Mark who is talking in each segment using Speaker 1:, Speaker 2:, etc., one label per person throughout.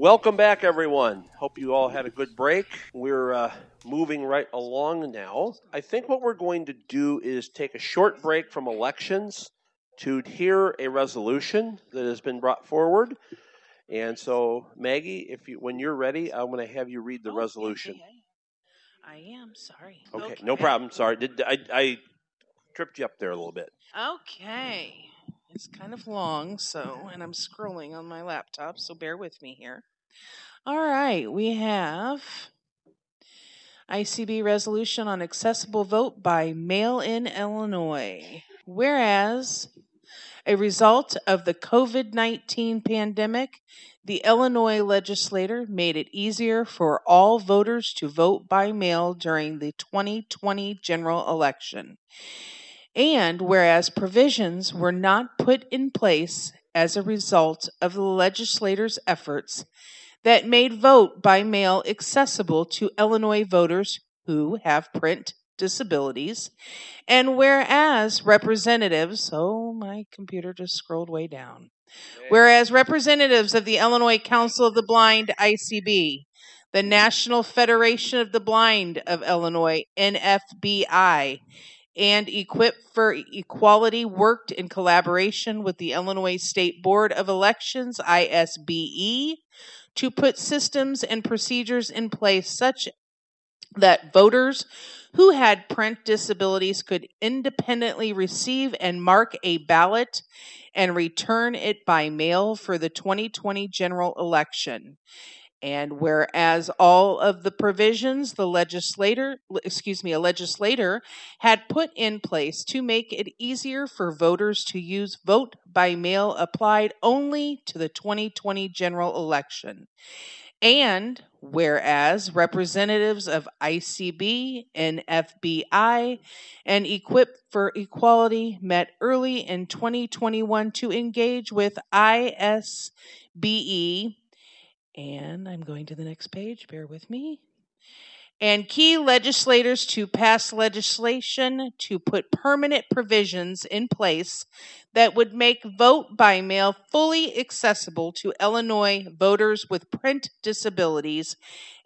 Speaker 1: Welcome back, everyone. Hope you all had a good break. We're uh, moving right along now. I think what we're going to do is take a short break from elections to hear a resolution that has been brought forward. And so, Maggie, if you when you're ready, I'm going to have you read the
Speaker 2: Oh,
Speaker 1: resolution.
Speaker 2: okay, I, I am sorry.
Speaker 1: Okay, no problem. Sorry, did I, I tripped you up there a little bit?
Speaker 2: Okay. It's kind of long, so, and I'm scrolling on my laptop, so bear with me here. All right, we have ICB resolution on accessible vote by mail in Illinois. Whereas, a result of the COVID 19 pandemic, the Illinois legislator made it easier for all voters to vote by mail during the 2020 general election. And whereas provisions were not put in place as a result of the legislator's efforts that made vote by mail accessible to Illinois voters who have print disabilities, and whereas representatives, oh, my computer just scrolled way down. Whereas representatives of the Illinois Council of the Blind, ICB, the National Federation of the Blind of Illinois, NFBI, and Equip for Equality worked in collaboration with the Illinois State Board of Elections, ISBE, to put systems and procedures in place such that voters who had print disabilities could independently receive and mark a ballot and return it by mail for the 2020 general election. And whereas all of the provisions the legislator, excuse me, a legislator had put in place to make it easier for voters to use vote by mail applied only to the 2020 general election. And whereas representatives of ICB NFBI and Equip for Equality met early in 2021 to engage with ISBE and I'm going to the next page, bear with me. And key legislators to pass legislation to put permanent provisions in place that would make vote by mail fully accessible to Illinois voters with print disabilities.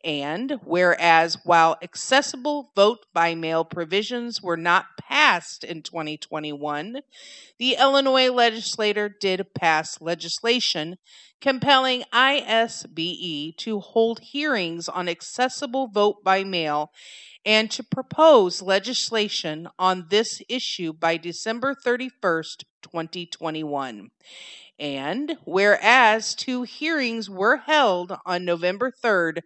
Speaker 2: And whereas while accessible vote by mail provisions were not passed in 2021, the Illinois legislator did pass legislation compelling ISBE to hold hearings on accessible vote by mail and to propose legislation on this issue by December 31st, 2021. And whereas two hearings were held on November 3rd,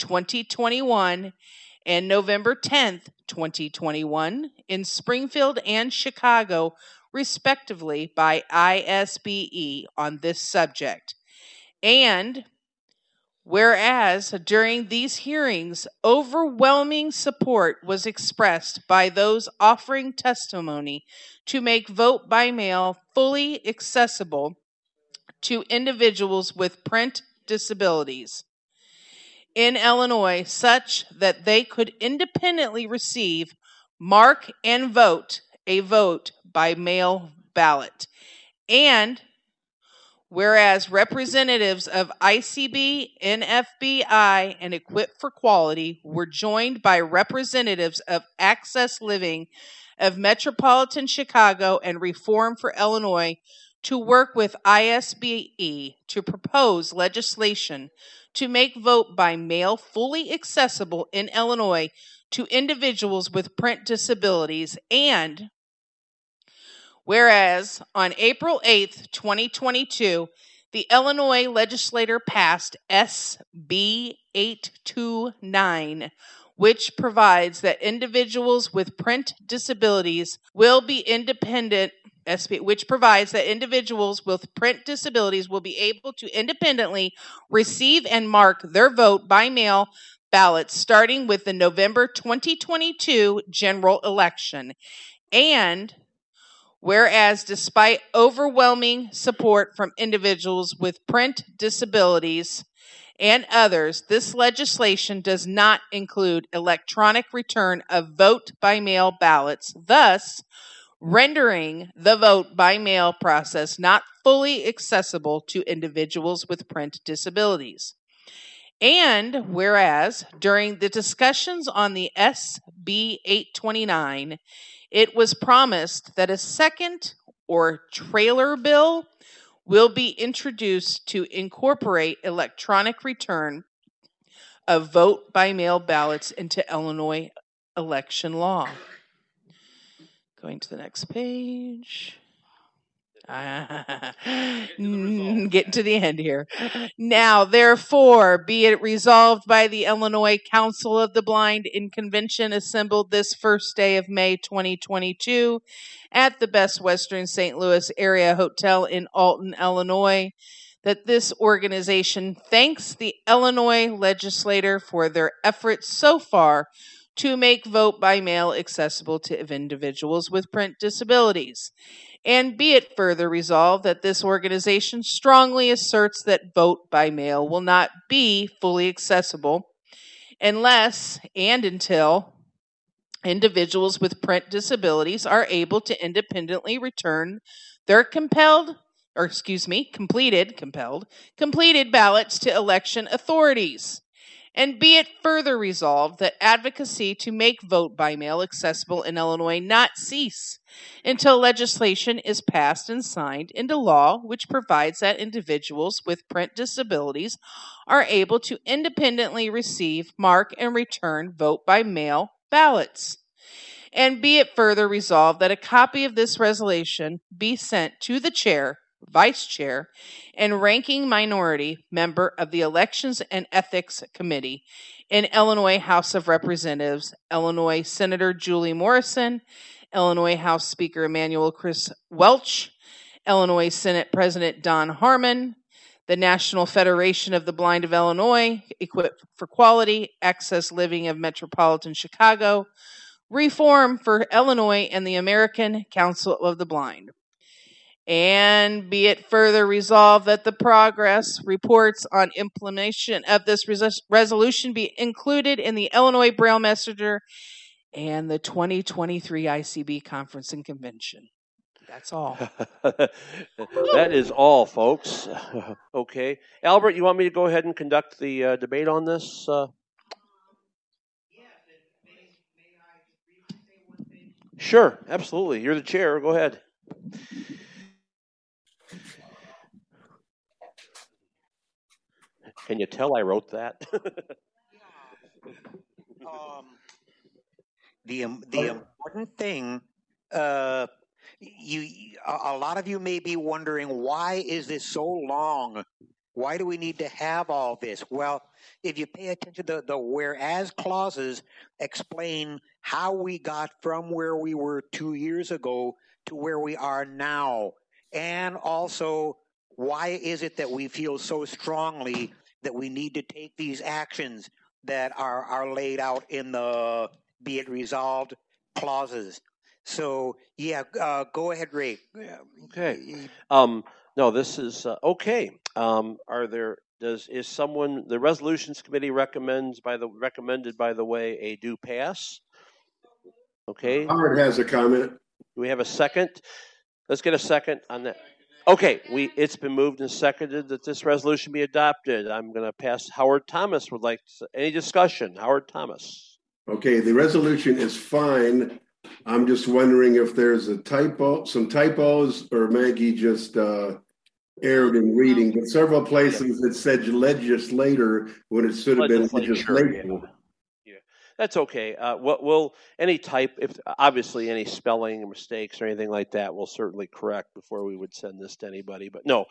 Speaker 2: 2021 and November 10th, 2021 in Springfield and Chicago, respectively, by ISBE on this subject. And whereas during these hearings, overwhelming support was expressed by those offering testimony to make vote by mail fully accessible to individuals with print disabilities in Illinois, such that they could independently receive, mark, and vote a vote by mail ballot. And Whereas representatives of ICB, NFBI, and Equip for Equality were joined by representatives of Access Living of Metropolitan Chicago and Reform for Illinois to work with ISBE to propose legislation to make vote by mail fully accessible in Illinois to individuals with print disabilities and Whereas on April 8th, 2022, the Illinois legislature passed SB 829, which provides that individuals with print disabilities will be independent. Which provides that individuals with print disabilities will be able to independently receive and mark their vote by mail ballots starting with the November 2022 general election. And Whereas, despite overwhelming support from individuals with print disabilities and others, this legislation does not include electronic return of vote by mail ballots, thus, rendering the vote by mail process not fully accessible to individuals with print disabilities. And whereas during the discussions on the SB 829, it was promised that a second or trailer bill will be introduced to incorporate electronic return of vote by mail ballots into Illinois election law. Going to the next page. Getting mm, to the end here. Now, therefore, be it resolved by the Illinois Council of the Blind in convention assembled this first day of May 2022 at the Best Western St. Louis Area Hotel in Alton, Illinois, that this organization thanks the Illinois legislator for their efforts so far to make vote by mail accessible to individuals with print disabilities. And be it further resolved that this organization strongly asserts that vote by mail will not be fully accessible unless and until individuals with print disabilities are able to independently return their compelled or excuse me completed compelled completed ballots to election authorities and be it further resolved that advocacy to make vote by mail accessible in Illinois not cease until legislation is passed and signed into law which provides that individuals with print disabilities are able to independently receive, mark, and return vote by mail ballots. And be it further resolved that a copy of this resolution be sent to the chair vice chair, and ranking minority member of the Elections and Ethics Committee in Illinois House of Representatives, Illinois Senator Julie Morrison, Illinois House Speaker Emanuel Chris Welch, Illinois Senate President Don Harmon, the National Federation of the Blind of Illinois, Equip for Equality, Access Living of Metropolitan Chicago, Reform for Illinois, and the American Council of the Blind. And be it further resolved that the progress reports on implementation of this res- resolution be included in the Illinois Braille Messenger and the 2023 ICB Conference and Convention. That's all.
Speaker 1: that is all, folks. okay. Albert, you want me to go ahead and conduct the uh, debate on this? Uh... Sure, absolutely. You're the chair. Go ahead. Can you tell I wrote that?
Speaker 3: um, the the important thing, uh, you a lot of you may be wondering why is this so long? Why do we need to have all this? Well, if you pay attention to the whereas clauses, explain how we got from where we were two years ago to where we are now, and also why is it that we feel so strongly that we need to take these actions that are, are laid out in the be it resolved clauses. So yeah, uh, go ahead, Ray.
Speaker 1: Okay. Um, no, this is uh, okay. Um, are there does is someone the resolutions committee recommends by the recommended by the way a do pass? Okay.
Speaker 4: Howard has a comment.
Speaker 1: Do we have a second? Let's get a second on that. Okay, we it's been moved and seconded that this resolution be adopted. I'm going to pass. Howard Thomas would like to, any discussion. Howard Thomas.
Speaker 4: Okay, the resolution is fine. I'm just wondering if there's a typo, some typos, or Maggie just uh, erred in reading. But several places it said legislator when it should have been legislature.
Speaker 1: Yeah that's okay. Uh, what will any type, if obviously any spelling mistakes or anything like that, we'll certainly correct before we would send this to anybody. But no,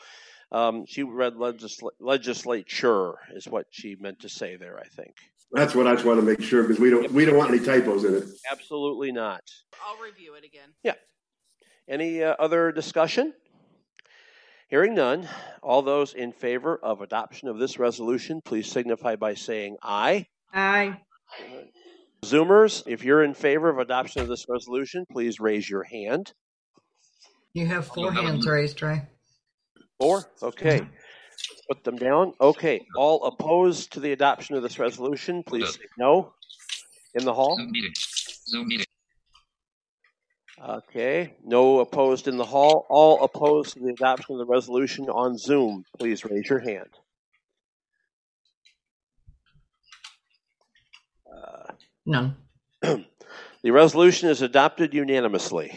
Speaker 1: um, she read legisl- legislature is what she meant to say there. I think
Speaker 4: that's what I just want to make sure because we don't we don't want any typos in it.
Speaker 1: Absolutely not.
Speaker 2: I'll review it again.
Speaker 1: Yeah. Any uh, other discussion? Hearing none, all those in favor of adoption of this resolution, please signify by saying aye.
Speaker 5: Aye.
Speaker 1: Zoomers, if you're in favor of adoption of this resolution, please raise your hand.
Speaker 5: You have four hands raised, Ray.
Speaker 1: Four? Okay. Put them down. Okay. All opposed to the adoption of this resolution, please say no in the hall. Zoom meeting. Zoom meeting. Okay. No opposed in the hall. All opposed to the adoption of the resolution on Zoom, please raise your hand.
Speaker 5: None.
Speaker 1: The resolution is adopted unanimously.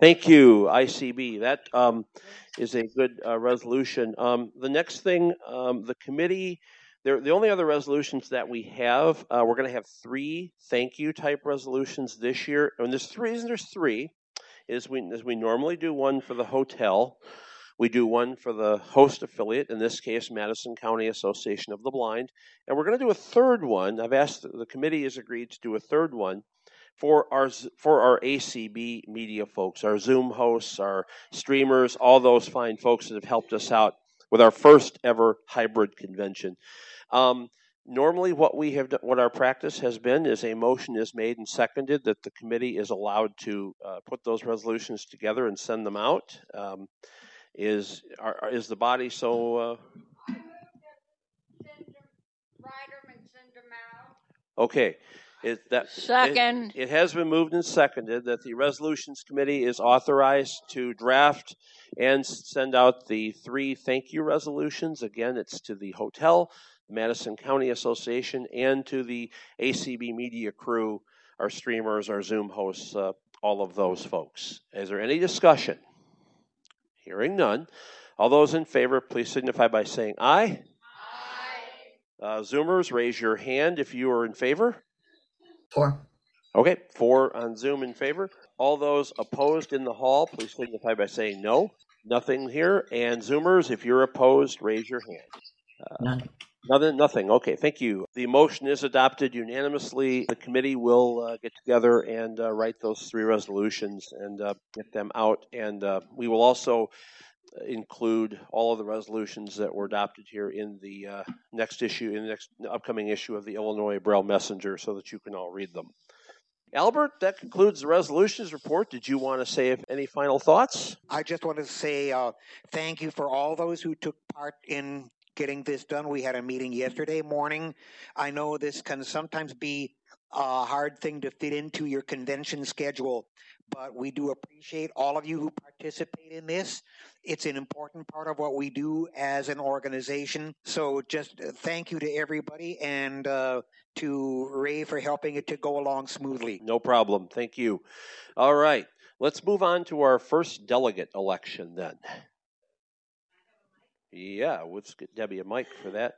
Speaker 1: Thank you, ICB. That um, is a good uh, resolution. Um, the next thing, um, the committee, the only other resolutions that we have, uh, we're going to have three thank you type resolutions this year. And there's three, reason there's three, is we, as we normally do one for the hotel, we do one for the host affiliate, in this case, Madison County Association of the Blind. And we're going to do a third one. I've asked, the committee has agreed to do a third one for our for our ACB media folks, our Zoom hosts, our streamers, all those fine folks that have helped us out with our first ever hybrid convention. Um, normally, what we have, what our practice has been, is a motion is made and seconded that the committee is allowed to uh, put those resolutions together and send them out. Um, is are, is the body so? Uh, okay. It, that,
Speaker 6: Second.
Speaker 1: It, it has been moved and seconded that the resolutions committee is authorized to draft and send out the three thank you resolutions. Again, it's to the hotel, Madison County Association, and to the ACB media crew, our streamers, our Zoom hosts, uh, all of those folks. Is there any discussion? Hearing none. All those in favor, please signify by saying aye. Aye. Uh, Zoomers, raise your hand if you are in favor.
Speaker 5: Four.
Speaker 1: Okay, four on Zoom in favor. All those opposed in the hall, please signify by saying no. Nothing here. And Zoomers, if you're opposed, raise your hand.
Speaker 5: Uh, None.
Speaker 1: Nothing, nothing. Okay, thank you. The motion is adopted unanimously. The committee will uh, get together and uh, write those three resolutions and uh, get them out. And uh, we will also include all of the resolutions that were adopted here in the uh, next issue, in the next upcoming issue of the Illinois Braille Messenger, so that you can all read them. Albert, that concludes the resolutions report. Did you want to say any final thoughts?
Speaker 3: I just want to say uh, thank you for all those who took part in getting this done. We had a meeting yesterday morning. I know this can sometimes be a hard thing to fit into your convention schedule, but we do appreciate all of you who participate in this. It's an important part of what we do as an organization. So just uh, thank you to everybody and uh, to Ray for helping it to go along smoothly.
Speaker 1: No problem. Thank you. All right. Let's move on to our first delegate election then. Yeah, let's get Debbie a mic for that.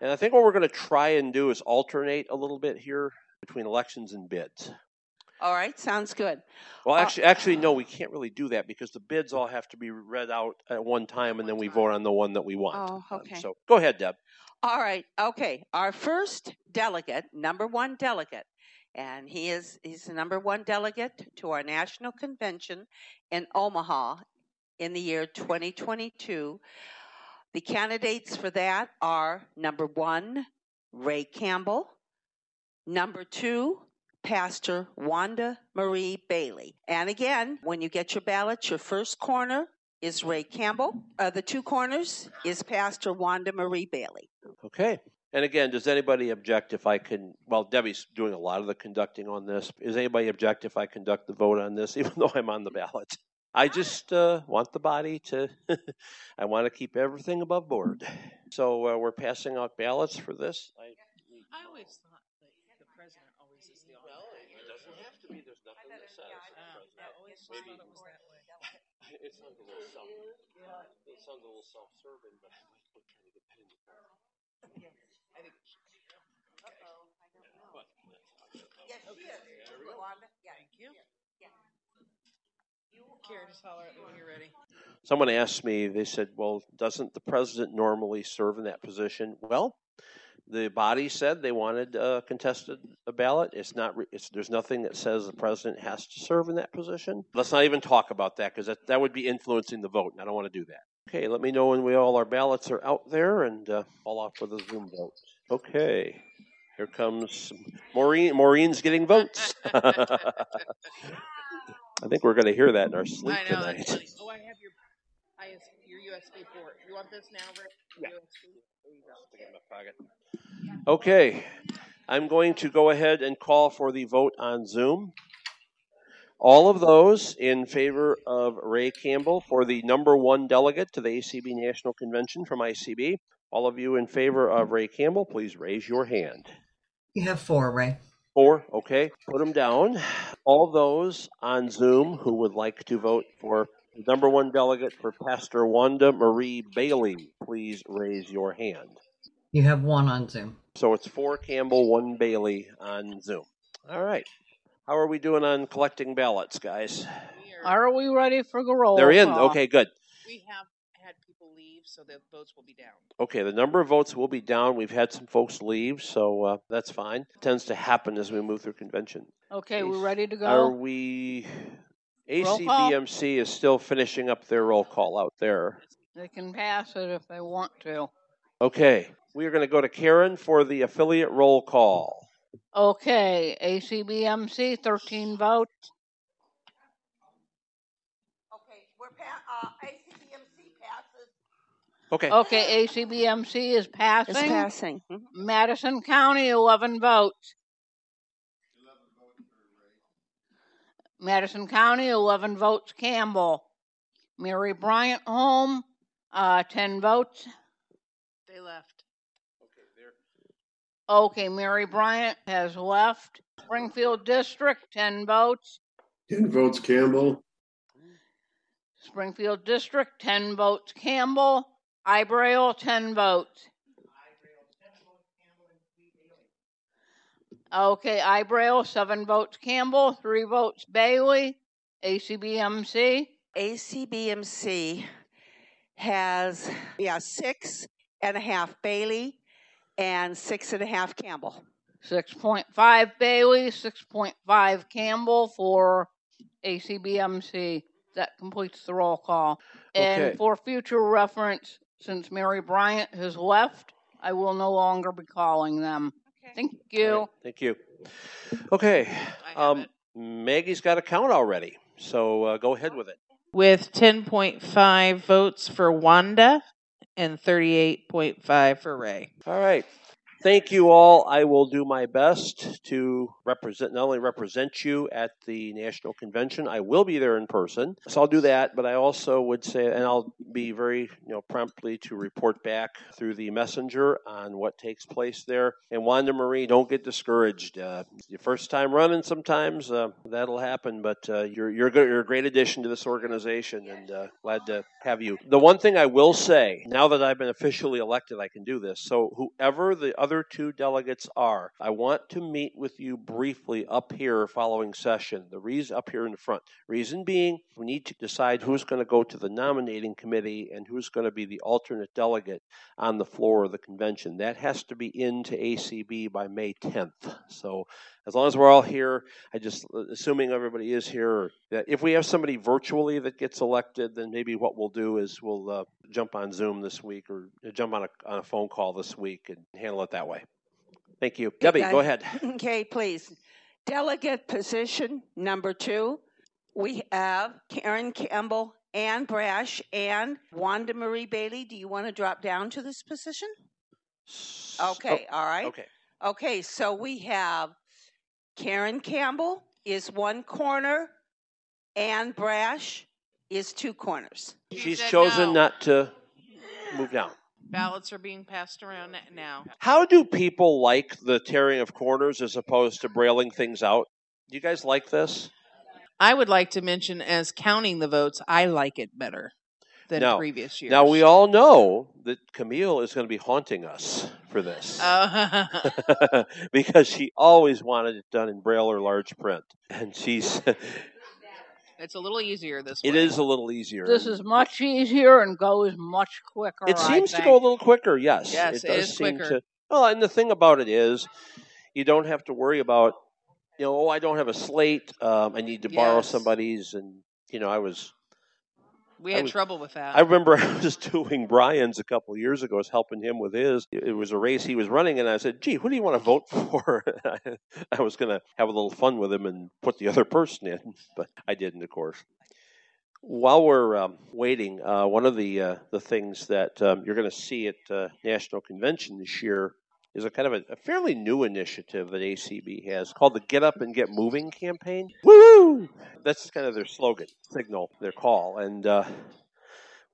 Speaker 1: And I think what we're going to try and do is alternate a little bit here between elections and bids.
Speaker 6: All right, sounds good.
Speaker 1: Well, actually, uh, actually, no, we can't really do that because the bids all have to be read out at one time, and then we vote on the one that we want.
Speaker 6: Oh, okay.
Speaker 1: Um, so go ahead, Deb.
Speaker 6: All right, okay. Our first delegate, number one delegate, and he is he's the number one delegate to our national convention in Omaha in the year 2022. The candidates for that are number one, Ray Campbell. Number two, Pastor Wanda Marie Bailey. And again, when you get your ballot, your first corner is Ray Campbell. Uh, the two corners is Pastor Wanda Marie Bailey.
Speaker 1: Okay. And again, does anybody object if I can? Well, Debbie's doing a lot of the conducting on this. Is anybody object if I conduct the vote on this, even though I'm on the ballot? I just uh, want the body to, I want to keep everything above board. So uh, we're passing out ballots for this. I,
Speaker 2: I always thought
Speaker 1: Maybe it was that way. it sounds a little self. Yeah. It sounds a little self-serving, but I like what kind of the pen in the car.
Speaker 6: Yeah, I think. Uh-oh, I don't know. But, yes, she is. Wanda. Yeah.
Speaker 2: Thank you. Yeah. You care to tell her when you're ready.
Speaker 1: Someone asked me. They said, "Well, doesn't the president normally serve in that position?" Well, the body said they wanted a contested a ballot. It's not. It's, there's nothing that says the president has to serve in that position. Let's not even talk about that because that, that would be influencing the vote, and I don't want to do that. Okay, let me know when we all our ballots are out there, and uh, all off for the Zoom vote. Okay, here comes Maureen. Maureen's getting votes. I think we're going to hear that in our sleep
Speaker 2: I know,
Speaker 1: tonight.
Speaker 2: Oh, I have your, I have your USB port. You want this now, Rick?
Speaker 1: Yeah.
Speaker 2: USB? There you go.
Speaker 1: Stick it in my pocket. Okay, I'm going to go ahead and call for the vote on Zoom. All of those in favor of Ray Campbell for the number one delegate to the ACB National Convention from ICB. All of you in favor of Ray Campbell, please raise your hand.
Speaker 5: You have four, Ray.
Speaker 1: Four. Okay. Put them down. All those on Zoom who would like to vote for the number one delegate for Pastor Wanda Marie Bailey, please raise your hand.
Speaker 5: You have one on Zoom.
Speaker 1: So it's four Campbell, one Bailey on Zoom. All right. How are we doing on collecting ballots, guys?
Speaker 2: Are,
Speaker 7: Are we ready for the roll?
Speaker 1: They're in.
Speaker 7: call?
Speaker 1: Okay, good.
Speaker 2: we have had people leave, so the votes will be down.
Speaker 1: Okay, the number of votes will be down. We've had some folks leave, so uh, that's fine. It tends to happen as we move through convention.
Speaker 7: Okay, we're ready to go.
Speaker 1: Are we?
Speaker 7: Roll call?
Speaker 1: ACBMC is still finishing up their roll call out there.
Speaker 7: They can pass it if they want to.
Speaker 1: Okay, we are going to go to Karen for the affiliate roll call.
Speaker 7: Okay, ACBMC, 13 votes.
Speaker 6: Okay, we're pa- uh, ACBMC passes.
Speaker 1: Okay,
Speaker 7: Okay, ACBMC is
Speaker 6: It's
Speaker 7: passing.
Speaker 6: passing. Mhm.
Speaker 7: Madison County, 11 votes. Madison County, 11 votes. Campbell. Mary Bryant Home, uh, 10 votes.
Speaker 2: They left.
Speaker 7: Okay, Mary Bryant has left. Springfield District, 10 votes.
Speaker 4: 10 votes Campbell.
Speaker 7: Springfield District, 10 votes. Campbell. Ibrail, 10 votes. Okay, Ibrail, 7 votes. Campbell, 3 votes. Bailey. ACBMC.
Speaker 6: ACBMC has yeah six and a half Bailey and six and a half Campbell.
Speaker 7: 6.5 Bailey, 6.5 Campbell for ACBMC. That completes the roll call. And
Speaker 1: Okay.
Speaker 7: for future reference, since Mary Bryant has left, I will no longer be calling them. Thank you.
Speaker 1: right, thank you. Okay, um. Maggie's got a count already, so uh, go ahead with it.
Speaker 2: With 10.5 votes for Wanda and 38.5 for Ray.
Speaker 1: All right. Thank you all. I will do my best to represent, not only represent you at the national convention, I will be there in person. So I'll do that, but I also would say, and I'll be very, you know, promptly to report back through the messenger on what takes place there. And Wanda Marie, don't get discouraged. Uh, your first time running sometimes, uh, that'll happen, but uh, you're, you're, good, you're a great addition to this organization and uh, glad to have you. The one thing I will say, now that I've been officially elected, I can do this. So whoever the other two delegates are, I want to meet with you briefly up here following session. The reason up here in the front. Reason being, we need to decide who's going to go to the nominating committee and who's going to be the alternate delegate on the floor of the convention. That has to be into ACB by May 10th. So as long as we're all here, I just assuming everybody is here. That if we have somebody virtually that gets elected, then maybe what we'll do is we'll uh, jump on Zoom this week or jump on a on a phone call this week and handle it that way. Thank you, Debbie. Go ahead.
Speaker 6: Okay, please. Delegate position number two. We have Karen Campbell, Ann Brash, and Wanda Marie Bailey. Do you want to drop down to this position? Okay, oh, all
Speaker 1: Oh,
Speaker 6: right.
Speaker 1: okay.
Speaker 6: Okay, so we have Karen Campbell is one corner, Ann Brash is two corners.
Speaker 2: She
Speaker 1: She's
Speaker 2: said
Speaker 1: chosen
Speaker 2: no.
Speaker 1: not to move down.
Speaker 2: Ballots are being passed around now.
Speaker 1: How do people like the tearing of corners as opposed to brailing things out? Do you guys like this?
Speaker 2: I would like to mention, as counting the votes, I like it better than
Speaker 1: Now-
Speaker 2: previous years.
Speaker 1: Now we all know that Camille is going to be haunting us for this.
Speaker 2: Uh,
Speaker 1: because she always wanted it done in braille or large print. And she's
Speaker 2: it's a little easier this way.
Speaker 1: it is a little easier.
Speaker 7: This is much easier and goes much quicker.
Speaker 1: it
Speaker 7: I
Speaker 1: seems to go a little quicker, yes.
Speaker 2: Yes,
Speaker 1: it
Speaker 2: it
Speaker 1: does
Speaker 2: is
Speaker 1: seem
Speaker 2: quicker.
Speaker 1: to well and the thing about it is you don't have to worry about you know, oh I don't have a slate, um, I need to borrow somebody's and you know, I was
Speaker 2: we had
Speaker 1: was-
Speaker 2: trouble with that.
Speaker 1: I remember I was doing Brian's a couple of years ago. I was helping him with his. It was a race he was running, and I said, "Gee, who do you want to vote for?" I was going to have a little fun with him and put the other person in, but I didn't, of course. While we're um, waiting, uh, one of the uh, the things that um, you're going to see at uh, National Convention this year is a kind of a, a fairly new initiative that ACB has called the Get Up and Get Moving campaign. Woo! That's kind of their slogan, signal, their call, and. Uh,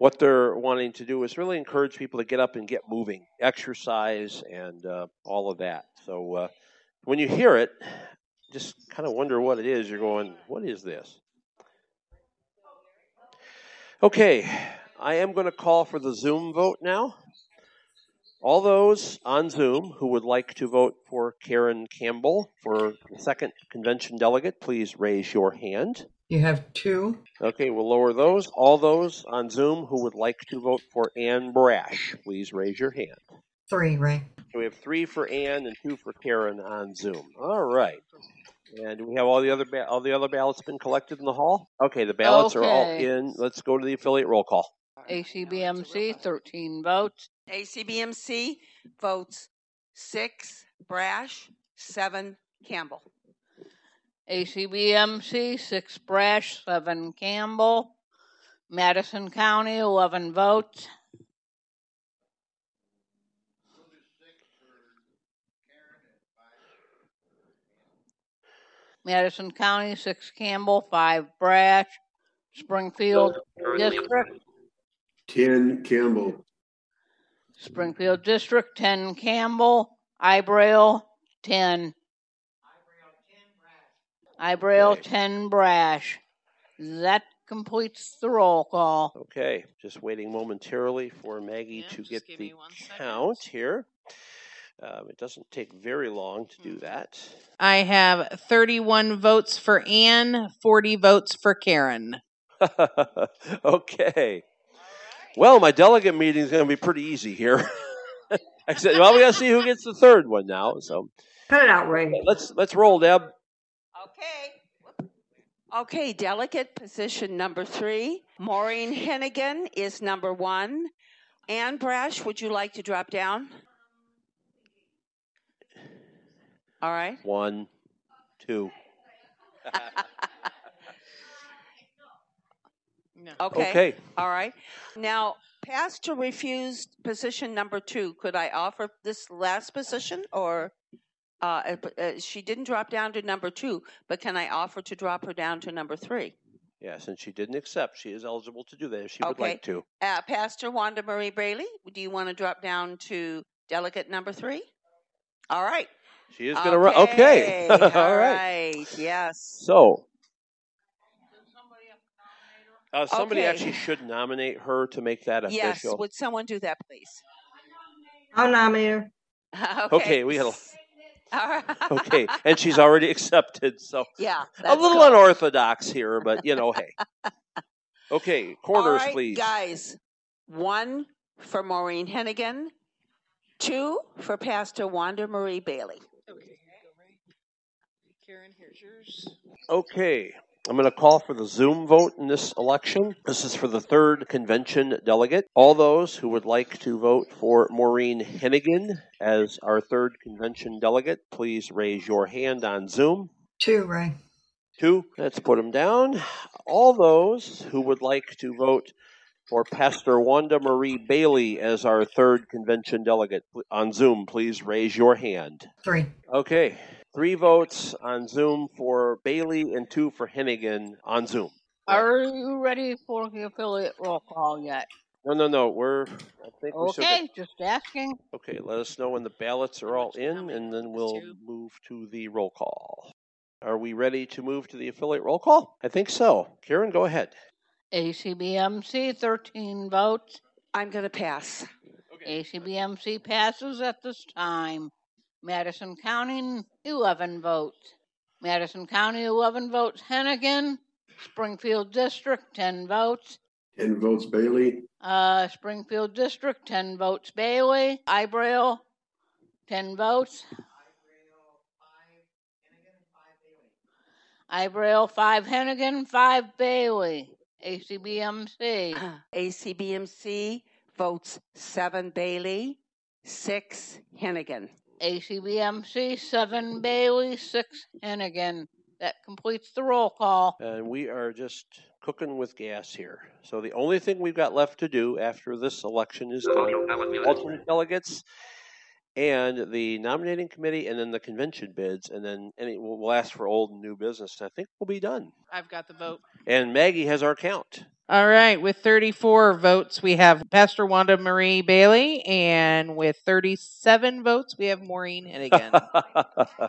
Speaker 1: what they're wanting to do is really encourage people to get up and get moving, exercise, and uh, all of that. So uh, when you hear it, just kind of wonder what it is. You're going, what is this? Okay, I am going to call for the Zoom vote now. All those on Zoom who would like to vote for Karen Campbell for the second convention delegate, please raise your hand.
Speaker 5: You have two.
Speaker 1: Okay, we'll lower those. All those on Zoom who would like to vote for Ann Brash, please raise your hand.
Speaker 5: Three, Ray.
Speaker 1: So we have three for Ann and two for Karen on Zoom. All right. And do we have all the other ba- all the other ballots been collected in the hall? Okay, the ballots are all
Speaker 7: Okay.
Speaker 1: in. Let's go to the affiliate roll call.
Speaker 7: ACBMC, 13 votes.
Speaker 6: ACBMC votes six Brash, seven Campbell.
Speaker 7: ACBMC, 6 Brash, 7 Campbell. Madison County, 11 votes. Madison County, 6 Campbell, 5 Brash. Springfield District,
Speaker 4: Ten Campbell.
Speaker 7: Springfield District, 10 Campbell. Ibrail, 10. Ibrail,
Speaker 1: Okay.
Speaker 7: 10 Brash. That completes the roll call.
Speaker 1: Okay, just waiting momentarily for Maggie
Speaker 2: Yeah,
Speaker 1: to get the
Speaker 2: me one second.
Speaker 1: count here. Um, it doesn't take very long to do
Speaker 2: Hmm.
Speaker 1: that.
Speaker 2: I have 31 votes for Anne, 40 votes for Karen.
Speaker 1: okay. Well, my delegate meeting is going to be pretty easy here. I said, well, we got to see who gets the third one now. So
Speaker 8: Cut it out, Ray.
Speaker 1: let's let's roll, Deb.
Speaker 6: Okay. Okay, delegate position number three. Maureen Hennigan is number one. Ann Brash, would you like to drop down? All right.
Speaker 1: One, two.
Speaker 2: No.
Speaker 6: Okay.
Speaker 1: Okay.
Speaker 6: All right. Now, passed to refused position number two. Could I offer this last position or? Uh, uh, uh, she didn't drop down to number two, but can I offer to drop her down to number three?
Speaker 1: Yes, and she didn't accept, she is eligible to do that if she would
Speaker 6: Okay.
Speaker 1: like to.
Speaker 6: Uh, Pastor Wanda Marie Bailey, do you want to drop down to delegate number three? All right.
Speaker 1: She is going to run. Okay.
Speaker 6: All
Speaker 1: All right.
Speaker 6: right. Yes.
Speaker 1: So, uh, somebody
Speaker 6: Okay.
Speaker 1: actually should nominate her to make that official.
Speaker 6: Yes.
Speaker 1: official.
Speaker 6: Would someone do that, please?
Speaker 8: I'll nominate her.
Speaker 6: okay.
Speaker 1: Okay, we gotta-
Speaker 6: All right.
Speaker 1: Okay, and she's already accepted. So
Speaker 6: yeah.
Speaker 1: a little
Speaker 6: good.
Speaker 1: unorthodox here, but you know, hey. Okay,
Speaker 6: All
Speaker 1: corners,
Speaker 6: right,
Speaker 1: please.
Speaker 6: guys. One for Maureen Hennigan. Two for Pastor Wanda Marie Bailey.
Speaker 2: Okay, here you go, Ray. Karen, here's yours.
Speaker 1: Okay, I'm going to call for the Zoom vote in this election. This is for the third convention delegate. All those who would like to vote for Maureen Hennigan as our third convention delegate, please raise your hand on Zoom.
Speaker 5: Two, Ray.
Speaker 1: Two, let's put them down. All those who would like to vote for Pastor Wanda Marie Bailey as our third convention delegate on Zoom, please raise your hand.
Speaker 5: Three.
Speaker 1: Okay, three votes on Zoom for Bailey and two for Hennigan on Zoom.
Speaker 7: Are you ready for the affiliate roll call yet?
Speaker 1: No, no, no. We're. I think we still
Speaker 7: Okay, just asking.
Speaker 1: okay, let us know when the ballots are all in, and then we'll move to the roll call. Are we ready to move to the affiliate roll call? I think so. Karen, go ahead.
Speaker 7: ACBMC, 13 votes.
Speaker 6: I'm going to pass.
Speaker 7: ACBMC passes at this time. Madison County, 11 votes. Madison County, 11 votes. Hennigan. Springfield District, 10 votes.
Speaker 4: Ten votes Bailey.
Speaker 7: Uh, Springfield District, 10 votes. Bailey. Ibrail, 10 votes. Ibrail, 5 Hennigan, 5 Bailey. ACBMC.
Speaker 6: ACBMC votes seven Bailey, six Hennigan.
Speaker 7: ACBMC, 7 Bailey, 6 Hennigan. That completes the roll call.
Speaker 1: And we are just cooking with gas here. So the only thing we've got left to do after this election is done, alternate delegates and the nominating committee and then the convention bids and then any we'll, we'll ask for old and new business. I think we'll be done.
Speaker 2: I've got the vote.
Speaker 1: And Maggie has our count.
Speaker 2: All right, with 34 votes, we have Pastor Wanda Marie Bailey, and with 37 votes, we have Maureen Hennigan.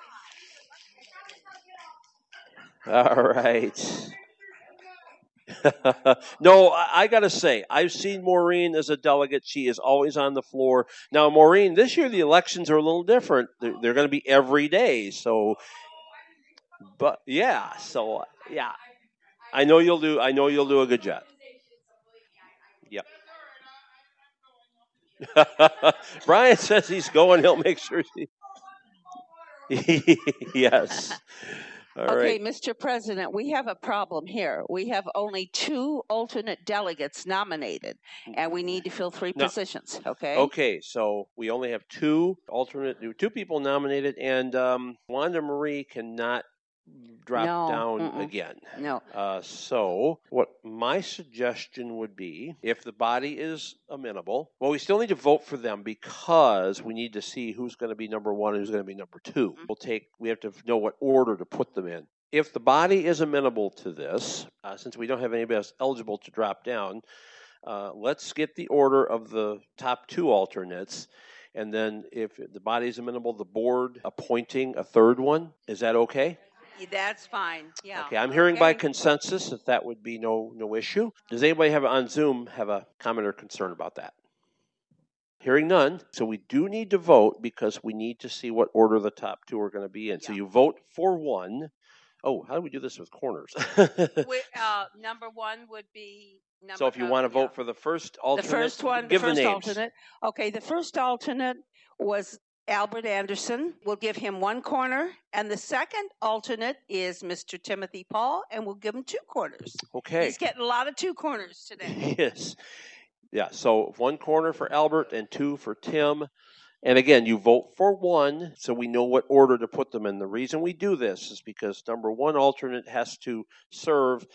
Speaker 1: All right. no, I, I got to say, I've seen Maureen as a delegate. She is always on the floor. Now, Maureen, this year the elections are a little different. They're, they're going to be every day. So, but yeah, so yeah, I know you'll do. I know you'll do a good job. Yep. Brian says he's going. He'll make sure. He, yes. All
Speaker 6: okay,
Speaker 1: right.
Speaker 6: Mr. President, we have a problem here. We have only two alternate delegates nominated, and we need to fill three
Speaker 1: No.
Speaker 6: positions. Okay.
Speaker 1: Okay, so we only have two alternate, two people nominated, and um, Wanda Marie cannot drop
Speaker 6: No,
Speaker 1: down
Speaker 6: mm-mm.
Speaker 1: again.
Speaker 6: No.
Speaker 1: Uh, so, what my suggestion would be, if the body is amenable, well, we still need to vote for them because we need to see who's going to be number one and who's going to be number 2
Speaker 6: Mhm.
Speaker 1: We'll take, we have to know what order to put them in. If the body is amenable to this, uh, since we don't have anybody else eligible to drop down, uh, let's get the order of the top two alternates. And then, if the body is amenable, the board appointing a third one. Is that okay?
Speaker 6: That's fine. Yeah.
Speaker 1: Okay, I'm hearing by
Speaker 6: Okay.
Speaker 1: consensus that that would be no no issue. Does anybody have on Zoom have a comment or concern about that? Hearing none, so we do need to vote because we need to see what order the top two are going to be in. So
Speaker 6: Yeah.
Speaker 1: you vote for one. Oh, how do we do this with corners?
Speaker 6: Wi- uh, number one would be. Number,
Speaker 1: so if you
Speaker 6: uh,
Speaker 1: want to
Speaker 6: yeah.
Speaker 1: vote for the first
Speaker 6: the
Speaker 1: alternate,
Speaker 6: first one,
Speaker 1: give
Speaker 6: the first
Speaker 1: the names.
Speaker 6: alternate. Okay, the first alternate was Albert Anderson. We'll give him one corner, and the second alternate is Mr. Timothy Paul, and we'll give him two corners.
Speaker 1: Okay.
Speaker 6: He's getting a lot of two corners today.
Speaker 1: yes. Yeah, so one corner for Albert and two for Tim. And again, you vote for one so we know what order to put them in. The reason we do this is because number one alternate has to serve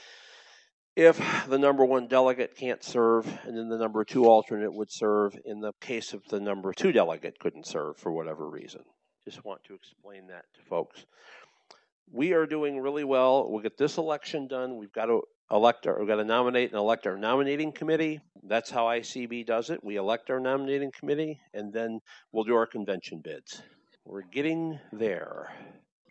Speaker 1: if the number one delegate can't serve, and then the number two alternate would serve in the case of the number two delegate couldn't serve for whatever reason. Just want to explain that to folks. We are doing really well. We'll get this election done. We've got to elect our, we've got to nominate and elect our nominating committee. That's how ICB does it. We elect our nominating committee, and then we'll do our convention bids. We're getting there.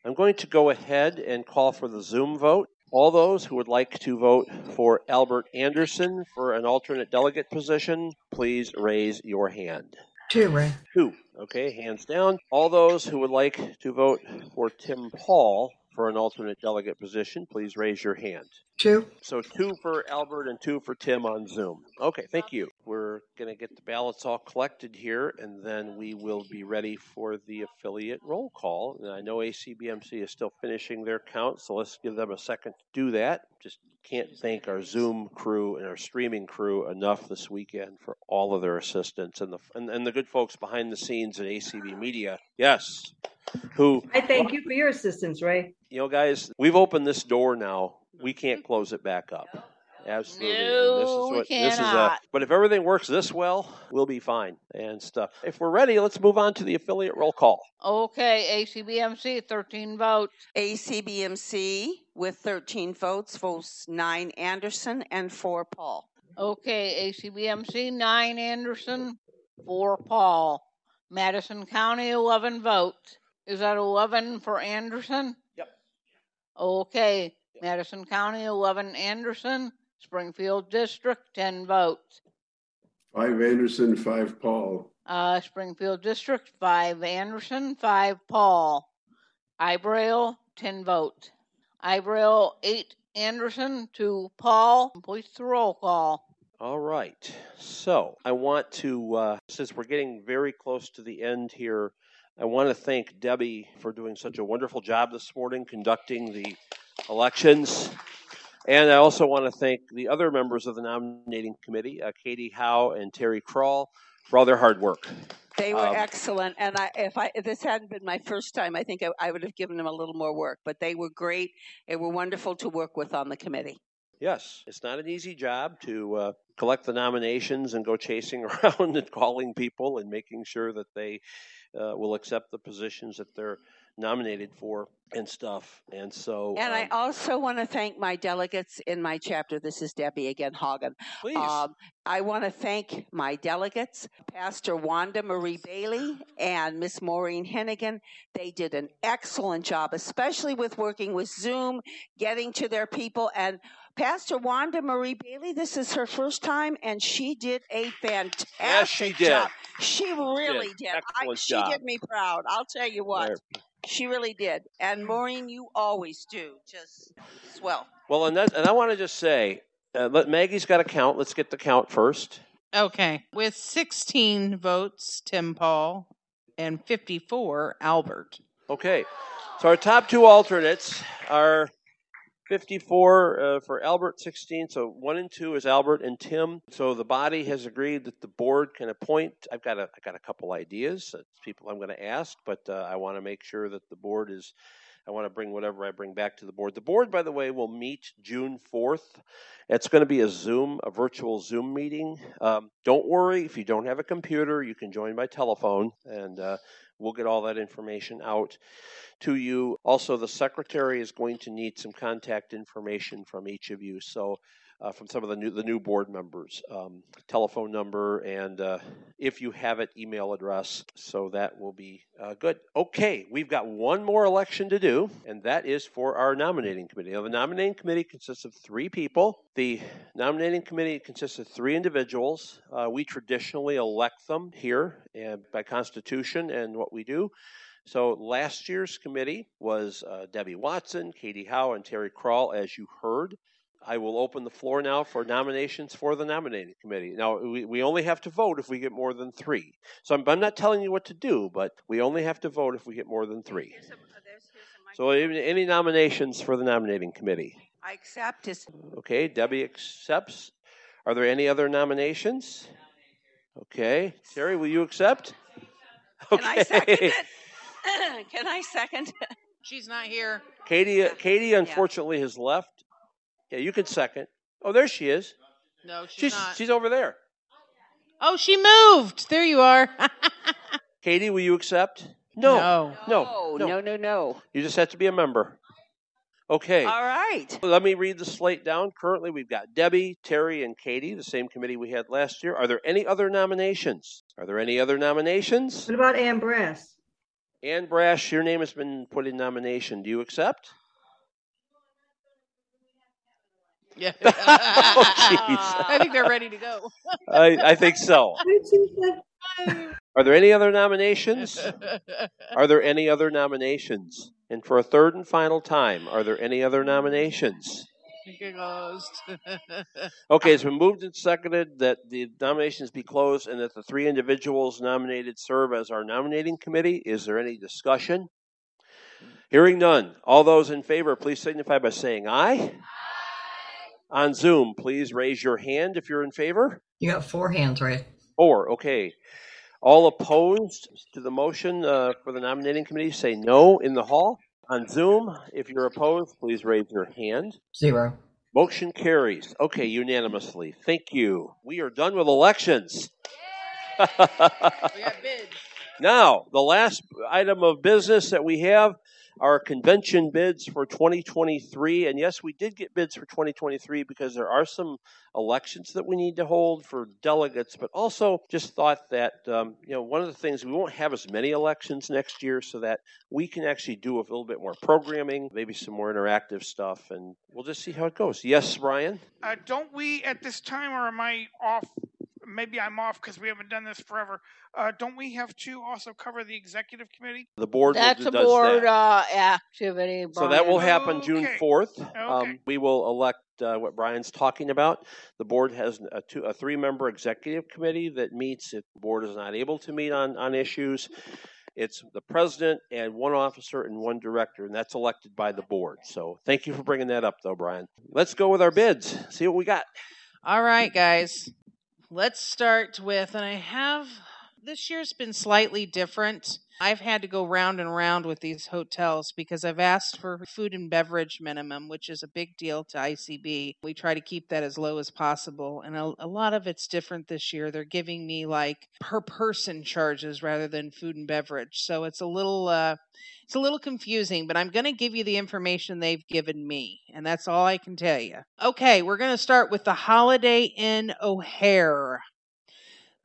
Speaker 1: I'm going to go ahead and call for the Zoom vote. All those who would like to vote for Albert Anderson for an alternate delegate position, please raise your hand.
Speaker 5: Two, Ray.
Speaker 1: Two. Okay, hands down. All those who would like to vote for Tim Paul for an alternate delegate position, please raise your hand.
Speaker 5: Two.
Speaker 1: So two for Albert and two for Tim on Zoom. Okay, thank you. We're going to get the ballots all collected here, and then we will be ready for the affiliate roll call. And I know ACBMC is still finishing their count, so let's give them a second to do that. Just can't thank our Zoom crew and our streaming crew enough this weekend for all of their assistance and the and, and the good folks behind the scenes at ACB Media. Yes, who
Speaker 8: I thank you for your assistance, Ray.
Speaker 1: you know, guys, we've opened this door now. We can't close it back up. Absolutely. And
Speaker 7: No, we
Speaker 1: this is a
Speaker 7: cannot.
Speaker 1: but if everything works this well, we'll be fine and stuff. If we're ready, let's move on to the affiliate roll call.
Speaker 7: Okay, ACBMC, 13 votes.
Speaker 6: ACBMC with 13 votes votes nine Anderson and four Paul.
Speaker 7: Okay, ACBMC, 9 Anderson, 4 Paul. Madison County, 11 votes. Is that 11 for Anderson?
Speaker 1: Yep.
Speaker 7: Okay, Madison County, 11 Anderson. Springfield District, 10 votes.
Speaker 4: Five Anderson, five Paul.
Speaker 7: Uh, Springfield District, 5 Anderson, 5 Paul. Ibrail, 10 votes. Ibrail, 8 Anderson, 2 Paul. Please the roll call.
Speaker 1: All right. So I want to, uh, since we're getting very close to the end here, I want to thank Debbie for doing such a wonderful job this morning conducting the elections. And I also want to thank the other members of the nominating committee, uh, Katie Howe and Terry Kroll, for all their hard work.
Speaker 6: They were
Speaker 1: Um,
Speaker 6: excellent, and I, if I if this hadn't been my first time, I think I, I would have given them a little more work. But they were great. They were wonderful to work with on the committee.
Speaker 1: Yes, it's not an easy job to uh, collect the nominations and go chasing around and calling people and making sure that they uh, will accept the positions that they're nominated for and stuff. And so,
Speaker 6: And I
Speaker 1: um,
Speaker 6: also want to thank my delegates in my chapter. This is Debbie again, Hagen.
Speaker 1: please.
Speaker 6: Um, I want to thank my delegates, Pastor Wanda Marie Bailey and Miss Maureen Hennigan. They did an excellent job, especially with working with Zoom, getting to their people. And Pastor Wanda Marie Bailey, this is her first time, and she did a fantastic
Speaker 1: Yes, she did.
Speaker 6: job. She really did. I,
Speaker 1: Excellent
Speaker 6: she
Speaker 1: job.
Speaker 6: did me proud. I'll tell you what.
Speaker 1: Right.
Speaker 6: She really did. And Maureen, you always do. Just swell.
Speaker 1: well, and that, and I want to just say, uh, let Maggie's got to count. Let's get the count first.
Speaker 2: Okay. With 16 votes, Tim Paul, and 54, Albert.
Speaker 1: Okay. So our top two alternates are 54 uh, for Albert, 16. So one and two is Albert and Tim. So the body has agreed that the board can appoint. I've got a, I got a couple ideas. It's people I'm going to ask, but uh, I want to make sure that the board is. I want to bring whatever I bring back to the board. The board, by the way, will meet June 4th. It's going to be a Zoom, a virtual Zoom meeting. Um, don't worry if you don't have a computer, you can join by telephone, and uh, we'll get all that information out to you. Also, the secretary is going to need some contact information from each of you. So, uh, from some of the new the new board members, um, telephone number, and uh, if you have it, email address. So that will be uh, good. Okay, we've got one more election to do, and that is for our nominating committee. Now, the nominating committee consists of three people. The nominating committee consists of three individuals. Uh, we traditionally elect them here and by constitution and what we do. So last year's committee was uh, Debbie Watson, Katie Howe, and Terry Crawl, as you heard. I will open the floor now for nominations for the nominating committee. Now, we, we only have to vote if we get more than three. So I'm, I'm not telling you what to do, but we only have to vote if we get more than three. Uh, so any any nominations for the nominating committee?
Speaker 6: I accept his.
Speaker 1: Okay, Debbie accepts. Are there any other nominations? Okay, Terry, will you accept?
Speaker 6: Can I second it? Can I second?
Speaker 2: She's not here.
Speaker 1: Katie, Katie, unfortunately, has left. Yeah, you can second. Oh, there she is.
Speaker 2: No, she's,
Speaker 1: She's
Speaker 2: not.
Speaker 1: she's over there.
Speaker 2: oh, she moved. There you are.
Speaker 1: Katie, will you accept? No,
Speaker 2: No.
Speaker 1: no,
Speaker 6: no, no, no.
Speaker 1: You just have to be a member. Okay.
Speaker 6: All right.
Speaker 1: Let me read the slate down. Currently, we've got Debbie, Terry, and Katie, the same committee we had last year. Are there any other nominations? Are there any other nominations?
Speaker 8: What about Ann Brass?
Speaker 1: Ann Brash, your name has been put in nomination. Do you accept?
Speaker 2: Yeah.
Speaker 1: Oh.
Speaker 2: I think they're ready to go.
Speaker 1: I, I think so.
Speaker 8: What did she say?
Speaker 1: Are there any other nominations? Are there any other nominations? And for a third and final time, are there any other nominations?
Speaker 2: Closed.
Speaker 1: Okay, it's been moved and seconded that the nominations be closed and that the three individuals nominated serve as our nominating committee. Is there any discussion? Hearing none. All those in favor, please signify by saying aye. On Zoom, please raise your hand if you're in favor.
Speaker 5: You got four hands, right?
Speaker 1: Four, okay. All opposed to the motion uh, for the nominating committee, say no in the hall. On Zoom, if you're opposed, please raise your hand.
Speaker 5: Zero.
Speaker 1: Motion carries. Okay, unanimously. Thank you. We are done with elections.
Speaker 2: we got bids.
Speaker 1: now, the last item of business that we have are convention bids for 2023. And yes, we did get bids for 2023 because there are some elections that we need to hold for delegates, but also just thought that, um, you know, one of the things we won't have as many elections next year so that we can actually do a little bit more programming, maybe some more interactive stuff, and we'll just see how it goes. Yes, Brian?
Speaker 9: Uh, don't we at this time, or am I off? Maybe I'm off because we haven't done this forever. Uh, don't we have to also cover the executive committee?
Speaker 1: The board will-
Speaker 7: That's a
Speaker 1: does
Speaker 7: board
Speaker 1: that.
Speaker 7: uh, activity.
Speaker 1: So that will
Speaker 7: Brian.
Speaker 1: happen June 4th.
Speaker 9: Okay.
Speaker 1: Um, we will elect uh, what Brian's talking about. The board has a, two, a three member executive committee that meets if the board is not able to meet on, on issues. It's the president and one officer and one director, and that's elected by the board. So thank you for bringing that up, though, Brian. Let's go with our bids. See what we got.
Speaker 2: All right, guys. Let's start with, and I have this year's been slightly different. I've had to go round and round with these hotels because I've asked for food and beverage minimum, which is a big deal to ICB. We try to keep that as low as possible. And a, a lot of it's different this year. They're giving me like per person charges rather than food and beverage. So it's a little uh, it's a little confusing, but I'm going to give you the information they've given me, and that's all I can tell you. Okay, we're going to start with the Holiday Inn O'Hare.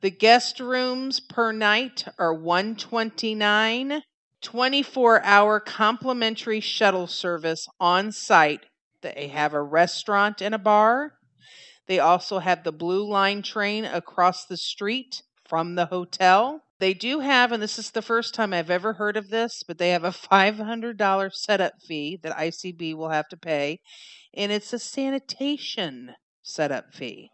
Speaker 2: The guest rooms per night are 129, 24 hour complimentary shuttle service on site. They have a restaurant and a bar. They also have the Blue Line train across the street from the hotel. They do have, and this is the first time I've ever heard of this, but they have a $500 setup fee that ICB will have to pay, and it's a sanitation setup fee.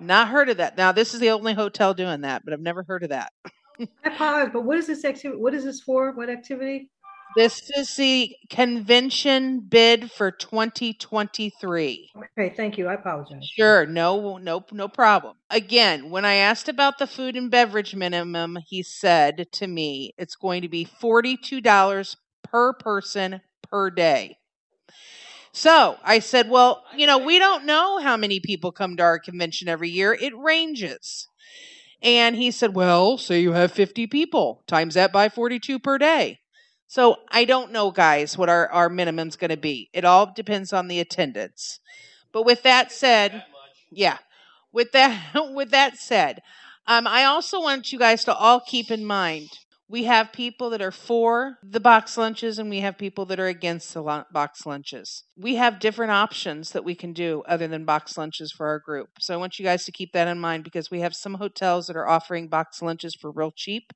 Speaker 2: Not heard of that. Now, this is the only hotel doing that, but I've never heard of that.
Speaker 8: I apologize, but what is this activity? What is this for? What activity?
Speaker 2: This is the convention bid for 2023.
Speaker 8: Okay, thank you. I apologize.
Speaker 2: Sure, no, no, no problem. Again, when I asked about the food and beverage minimum, he said to me it's going to be $42 per person per day. So I said, well, you know, we don't know how many people come to our convention every year. It ranges. And he said, well, say you have 50 people, times that by 42 per day. So I don't know, guys, what our, our minimum's going to be. It all depends on the attendance. But with that said, yeah, with that with that said, um, I also want you guys to all keep in mind we have people that are for the box lunches and we have people that are against the box lunches. We have different options that we can do other than box lunches for our group. So I want you guys to keep that in mind because we have some hotels that are offering box lunches for real cheap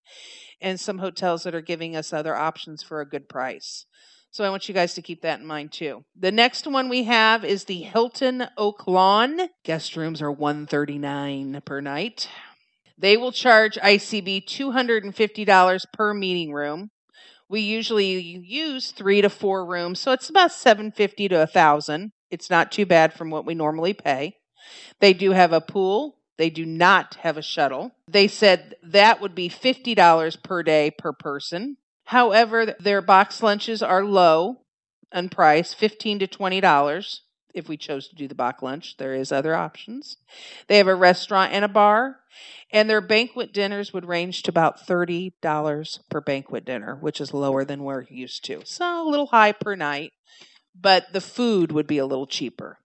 Speaker 2: and some hotels that are giving us other options for a good price. So I want you guys to keep that in mind too. The next one we have is the Hilton Oak Lawn. Guest rooms are 139 per night. They will charge ICB $250 per meeting room. We usually use 3 to 4 rooms, so it's about 750 to 1000. It's not too bad from what we normally pay. They do have a pool. They do not have a shuttle. They said that would be $50 per day per person. However, their box lunches are low in price, 15 to $20 if we chose to do the box lunch. There is other options. They have a restaurant and a bar, and their banquet dinners would range to about $30 per banquet dinner, which is lower than we're used to. So a little high per night, but the food would be a little cheaper.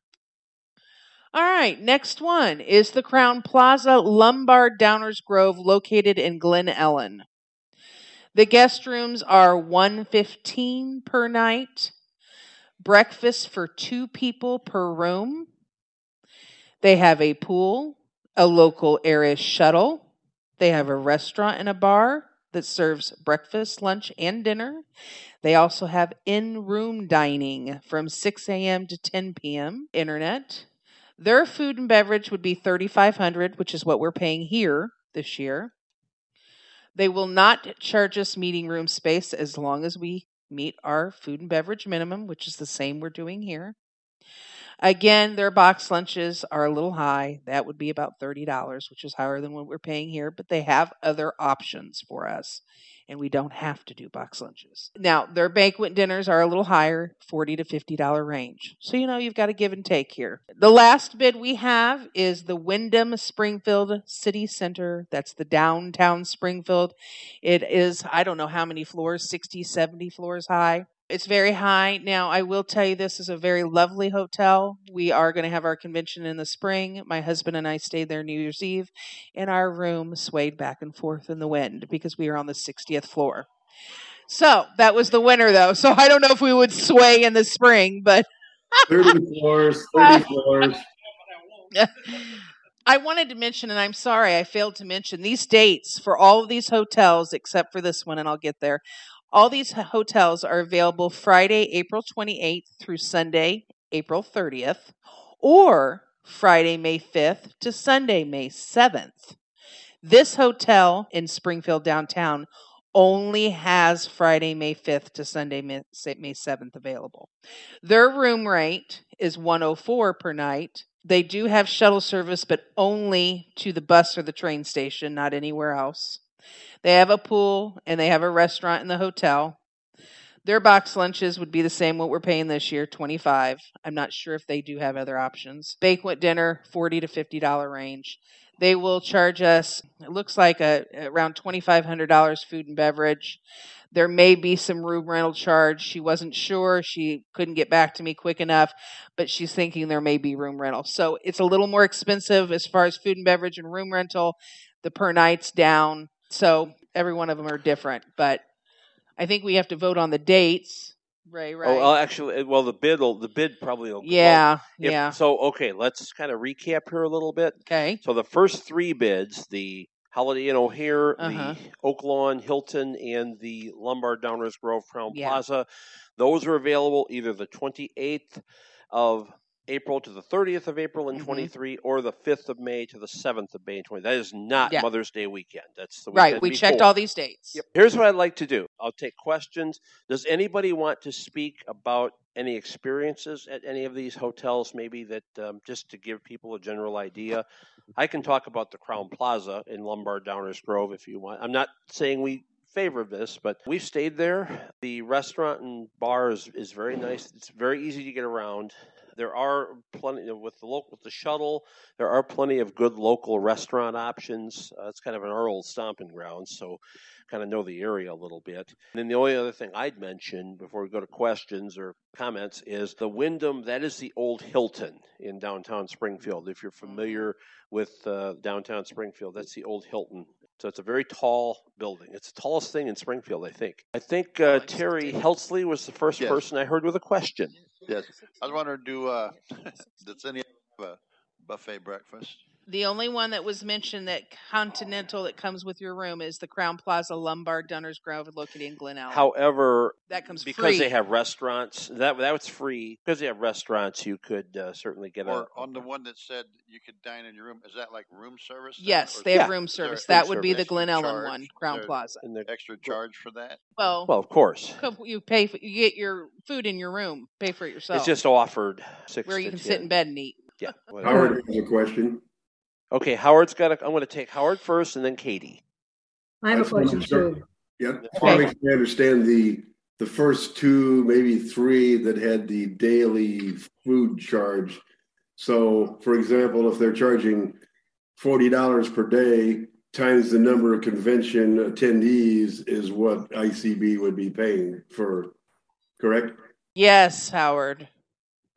Speaker 2: All right, next one is the Crowne Plaza Lombard Downers Grove located in Glen Ellyn. The guest rooms are 115 per night. Breakfast for 2 people per room. They have a pool, a local area shuttle. They have a restaurant and a bar that serves breakfast, lunch, and dinner. They also have in room dining from 6 a.m. to 10 p.m. Internet. Their food and beverage would be 3500 which is what we're paying here this year. They will not charge us meeting room space as long as we meet our food and beverage minimum, which is the same we're doing here. Again, their box lunches are a little high. That would be about $30, which is higher than what we're paying here, but they have other options for us and we don't have to do box lunches. Now, their banquet dinners are a little higher, 40 to $50 range. So, you know, you've got to give and take here. The last bid we have is the Wyndham Springfield City Center. That's the downtown Springfield. It is, I don't know how many floors, 60, 70 floors high. It's very high. Now, I will tell you this is a very lovely hotel. We are going to have our convention in the spring. My husband and I stayed there New Year's Eve, and our room swayed back and forth in the wind because we are on the 60th floor. So that was the winter, though. So I don't know if we would sway in the spring, but
Speaker 4: 30 floors, 30 floors.
Speaker 2: I wanted to mention, and I'm sorry I failed to mention these dates for all of these hotels except for this one, and I'll get there, all these hotels are available Friday, April 28th through Sunday, April 30th, or Friday, May 5th to Sunday, May 7th. This hotel in Springfield downtown only has Friday, May 5th to Sunday, May 7th available. Their room rate is 104 per night. They do have shuttle service, but only to the bus or the train station, not anywhere else. They have a pool and they have a restaurant in the hotel. Their box lunches would be the same what we're paying this year, 25. I'm not sure if they do have other options. Banquet dinner, 40 to 50 dollar range. They will charge us it looks like a around $2500 food and beverage. There may be some room rental charge. She wasn't sure. She couldn't get back to me quick enough, but she's thinking there may be room rental. So it's a little more expensive as far as food and beverage and room rental. The per night's down. So every one of them are different, but I think we have to vote on the dates. Ray, right?
Speaker 1: Oh, well, actually, well, the bid will the bid probably will.
Speaker 2: yeah,
Speaker 1: well, if-
Speaker 2: yeah.
Speaker 1: So okay, let's kind of recap here a little bit.
Speaker 2: Okay.
Speaker 1: So the first three bids, the Holiday Inn O'Hare,
Speaker 2: Uh-huh.
Speaker 1: the Oak Lawn Hilton, and the Lombard Downers Grove Crown
Speaker 2: Yeah.
Speaker 1: Plaza, those are available either the 28th of April to the 30th of April in
Speaker 2: Mhm.
Speaker 1: 23, or the 5th of May to the 7th of May in 20. That is not
Speaker 2: Yeah.
Speaker 1: Mother's Day weekend. That's the
Speaker 2: Right.
Speaker 1: weekend
Speaker 2: We checked all these dates.
Speaker 1: Yep. Here's what I'd like to do. I'll take questions. Does anybody want to speak about any experiences at any of these hotels? Maybe that um, just to give people a general idea. I can talk about the Crowne Plaza in Lombard Downers Grove if you want. I'm not saying we favor this, but we've stayed there. The restaurant and bar is, is very nice. It's very easy to get around. There are plenty with the local with the shuttle. There are plenty of good local restaurant options. Uh, it's kind of an our old stomping ground, so kind of know the area a little bit. And then the only other thing I'd mention before we go to questions or comments is the Wyndham. That is the old Hilton in downtown Springfield. If you're familiar with uh, downtown Springfield, that's the old Hilton. So it's a very tall building. It's the tallest thing in Springfield, I think. I think uh, Terry Helsley was the first
Speaker 10: Yes.
Speaker 1: person I heard with a question.
Speaker 10: Yes. I was wondering, do uh, does any have a buffet breakfast?
Speaker 2: The only one that was mentioned that continental that comes with your room is the Crowne Plaza Lombard Downers Grove located in Glen Ellyn.
Speaker 1: However,
Speaker 2: that comes
Speaker 1: because
Speaker 2: free.
Speaker 1: they have restaurants, that that was free. Because they have restaurants, you could uh, certainly get a.
Speaker 10: On the one that said you could dine in your room, is that like room service? then,
Speaker 2: Yes,
Speaker 10: or
Speaker 2: they
Speaker 10: is
Speaker 2: have
Speaker 10: there-
Speaker 2: room service.
Speaker 10: an
Speaker 2: That would be the Glen
Speaker 10: Ellyn
Speaker 2: one,
Speaker 10: Crowne
Speaker 2: Plaza.
Speaker 1: And the-
Speaker 10: Extra charge for that?
Speaker 2: Well,
Speaker 1: well, of course,
Speaker 2: you pay for, you get your food in your room. Pay for it yourself.
Speaker 1: it's just offered six
Speaker 2: where
Speaker 1: to
Speaker 2: you can
Speaker 1: 10.
Speaker 2: sit in bed and eat.
Speaker 1: Yeah. whatever.
Speaker 4: Howard has a question.
Speaker 1: Okay, Howard's got. A, I'm going to take Howard first, and then Katie.
Speaker 8: I have a
Speaker 4: just wanna
Speaker 8: question too.
Speaker 4: Yeah, just want to make sure I understand the, the first two, maybe three that had the daily food charge. So, for example, if they're charging forty dollars per day times the number of convention attendees is what ICB would be paying for, correct?
Speaker 2: Yes, Howard.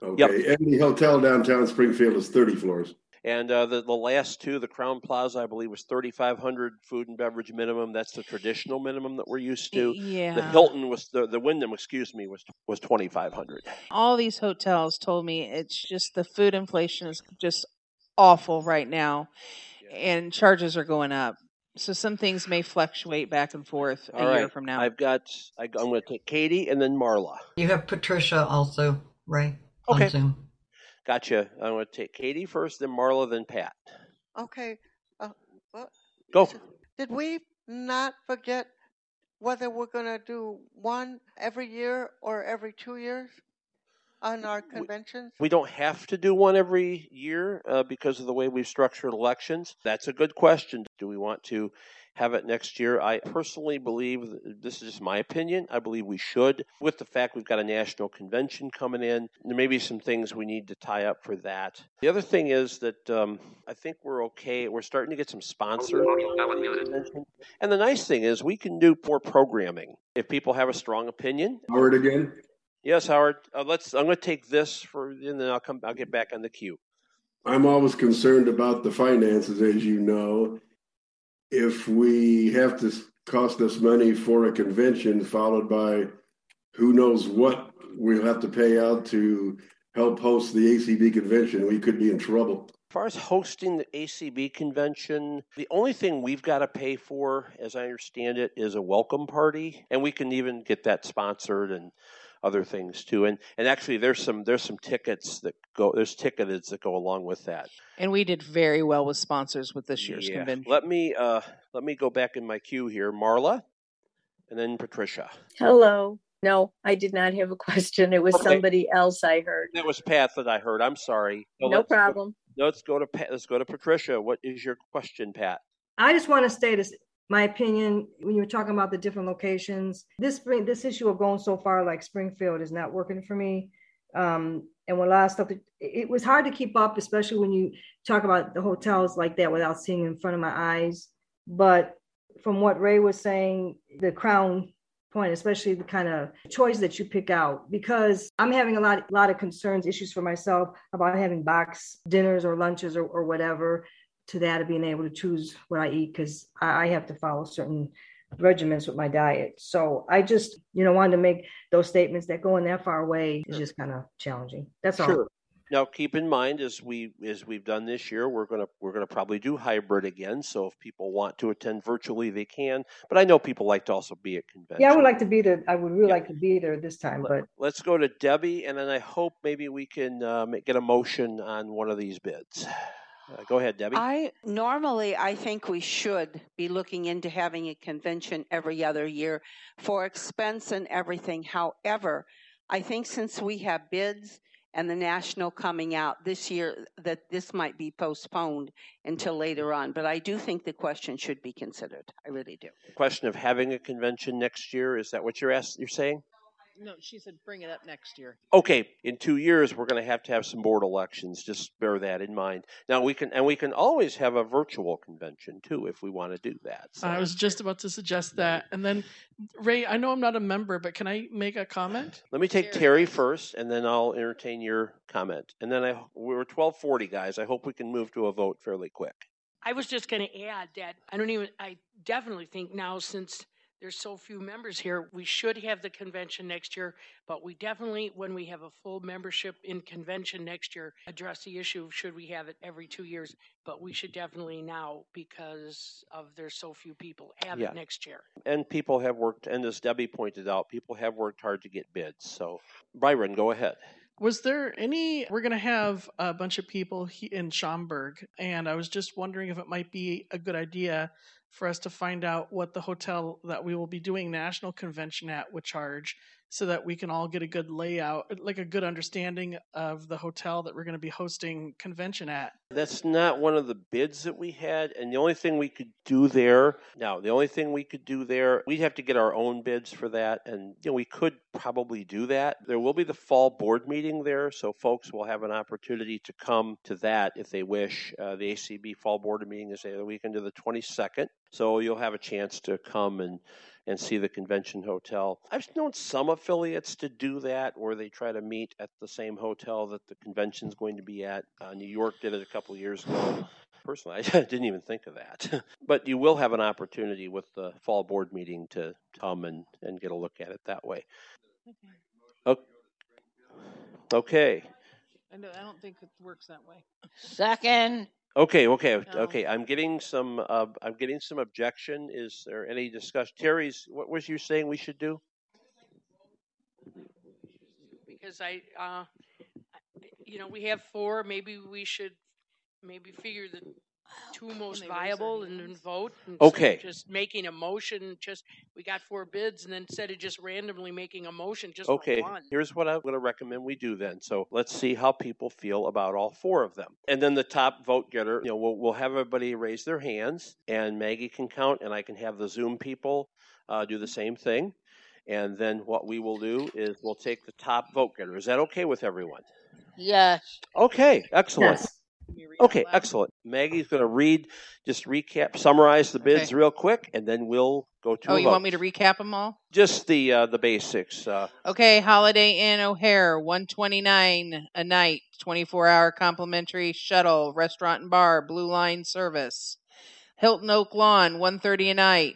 Speaker 4: Okay, and the hotel downtown Springfield is thirty floors.
Speaker 1: And uh, the the last two, the Crowne Plaza, I believe, was 3,500 food and beverage minimum. That's the traditional minimum that we're used to.
Speaker 2: Yeah.
Speaker 1: The Hilton was the the Wyndham, excuse me, was was 2,500.
Speaker 2: All these hotels told me it's just the food inflation is just awful right now, and charges are going up. So some things may fluctuate back and forth a
Speaker 1: All
Speaker 2: year from now.
Speaker 1: I've got. I, I'm going to take Katie and then Marla.
Speaker 5: You have Patricia also, Ray,
Speaker 1: Okay. Gotcha. I'm going to take Katie first, then Marla, then Pat.
Speaker 11: Okay. Uh, well,
Speaker 1: Go.
Speaker 11: did we not forget whether we're going to do one every year or every two years on our conventions?
Speaker 1: We don't have to do one every year uh, because of the way we've structured elections. That's a good question. Do we want to have it next year? I personally believe, this is just my opinion, I believe we should. With the fact we've got a national convention coming in, there may be some things we need to tie up for that. The other thing is that um, I think we're okay. We're starting to get some sponsors. And the nice thing is we can do more programming. If people have a strong opinion,
Speaker 4: Howard again?
Speaker 1: Yes, Howard. Uh, let's. I'm going to take this for, and then I'll come. I'll get back on the queue.
Speaker 4: I'm always concerned about the finances, as you know. If we have to cost us money for a convention, followed by who knows what we'll have to pay out to help host the ACB convention, we could be in trouble.
Speaker 1: As far as hosting the ACB convention, the only thing we've got to pay for, as I understand it, is a welcome party, and we can even get that sponsored and other things too. And and actually, there's some there's some tickets that go there's tickets that go along with that.
Speaker 2: and we did very well with sponsors with this year's
Speaker 1: Yeah.
Speaker 2: convention.
Speaker 1: Let me uh let me go back in my queue here, Marla, and then Patricia.
Speaker 12: Hello. No, I did not have a question. It was
Speaker 1: Okay.
Speaker 12: somebody else I heard.
Speaker 1: That was Pat that I heard. I'm sorry. So
Speaker 12: No
Speaker 1: let's go-
Speaker 12: problem.
Speaker 1: Let's go to Pat. Let's go to Patricia. What is your question, Pat?
Speaker 8: I just want to state this, my opinion, when you were talking about the different locations, this spring, this issue of going so far like Springfield is not working for me. Um, and when of stuff, it, it was hard to keep up, especially when you talk about the hotels like that without seeing in front of my eyes. But from what Ray was saying, the crown point, especially the kind of choice that you pick out, because I'm having a lot, lot of concerns, issues for myself about having box dinners or lunches or, or whatever to that of being able to choose what I eat because I, I have to follow certain regimens with my diet. So I just, you know, wanted to make those statements that going that far away is just kind of challenging. That's all.
Speaker 1: Sure. Now, keep in mind, as we as we've done this year, we're gonna we're gonna probably do hybrid again. So if people want to attend virtually, they can. But I know people like to also be at convention.
Speaker 8: Yeah, I would like to be there. I would really like to be there this time, but
Speaker 1: Let's go to Debbie, and then I hope maybe we can uh, ma- get a motion on one of these bids. Uh, go ahead, Debbie.
Speaker 6: I normally I think we should be looking into having a convention every other year for expense and everything. However, I think since we have bids and the national coming out this year that this might be postponed until later on, but I do think the question should be considered. I really do.
Speaker 1: Question of having a convention next year is that what you're ask, You're saying?
Speaker 2: No, she said bring it up next year.
Speaker 1: Okay, in two years we're going to have to have some board elections. Just bear that in mind. Now we can, and we can always have a virtual convention too if we want to do that. So.
Speaker 13: I was just about to suggest that. And then, Ray, I know I'm not a member, but can I make a comment?
Speaker 1: Let me take Terry first, and then I'll entertain your comment. And then I we're twelve forty guys. I hope we can move to a vote fairly quick.
Speaker 14: I was just going to add that I don't even, I definitely think now since there's so few members here, we should have the convention next year, but we definitely, when we have a full membership in convention next year, address the issue should we have it every two years? But we should definitely now because of there's so few people have
Speaker 1: Yeah.
Speaker 14: it next year.
Speaker 1: And people have worked, and as Debbie pointed out, people have worked hard to get bids. So, Byron, go ahead.
Speaker 13: Was there any? We're going to have a bunch of people in Schaumburg, and I was just wondering if it might be a good idea for us to find out what the hotel that we will be doing national convention at would charge so that we can all get a good layout, like a good understanding of the hotel that we're going to be hosting convention at.
Speaker 1: That's not one of the bids that we had, and the only thing we could do there now, the only thing we could do there, we'd have to get our own bids for that, and you know we could probably do that. There will be the fall board meeting there, so folks will have an opportunity to come to that if they wish. Uh, the ACB fall board meeting is the weekend of the 22nd, so you'll have a chance to come and and see the convention hotel. I've known some affiliates to do that where they try to meet at the same hotel that the convention's going to be at. Uh, New York did it a couple of years ago. Personally, I didn't even think of that. but you will have an opportunity with the fall board meeting to come and, and get a look at it that way. O- Okay.
Speaker 2: I don't think it works that way.
Speaker 7: Second.
Speaker 1: Okay, okay,
Speaker 2: No.
Speaker 1: okay. I'm getting some. Uh, I'm getting some objection. Is there any discussion? Terry's. What was you saying we should do?
Speaker 14: because I, uh, you know, we have four. Maybe we should maybe figure the two most viable and then vote. instead of
Speaker 1: Okay.
Speaker 14: Just making a motion. Just we got four bids, and then instead of just randomly making a motion just
Speaker 1: Okay,
Speaker 14: one.
Speaker 1: here's what I'm going to recommend we do then. So let's see how people feel about all four of them. And then the top vote getter, you know, we'll, we'll have everybody raise their hands, and Maggie can count, and I can have the Zoom people uh, do the same thing. And then what we will do is we'll take the top vote getter. Is that okay with everyone?
Speaker 7: Yes.
Speaker 1: Okay, excellent.
Speaker 7: Yes.
Speaker 1: Okay, excellent. Maggie's going to read, just recap, summarize the bids
Speaker 2: Okay.
Speaker 1: real quick, and then we'll go to.
Speaker 2: Oh, you
Speaker 1: vote.
Speaker 2: want me to recap them all?
Speaker 1: Just the uh, the basics. Uh,
Speaker 2: Okay, Holiday Inn O'Hare, one twenty nine a night, twenty four hour complimentary shuttle, restaurant and bar, Blue Line service. Hilton Oak Lawn, one thirty a night,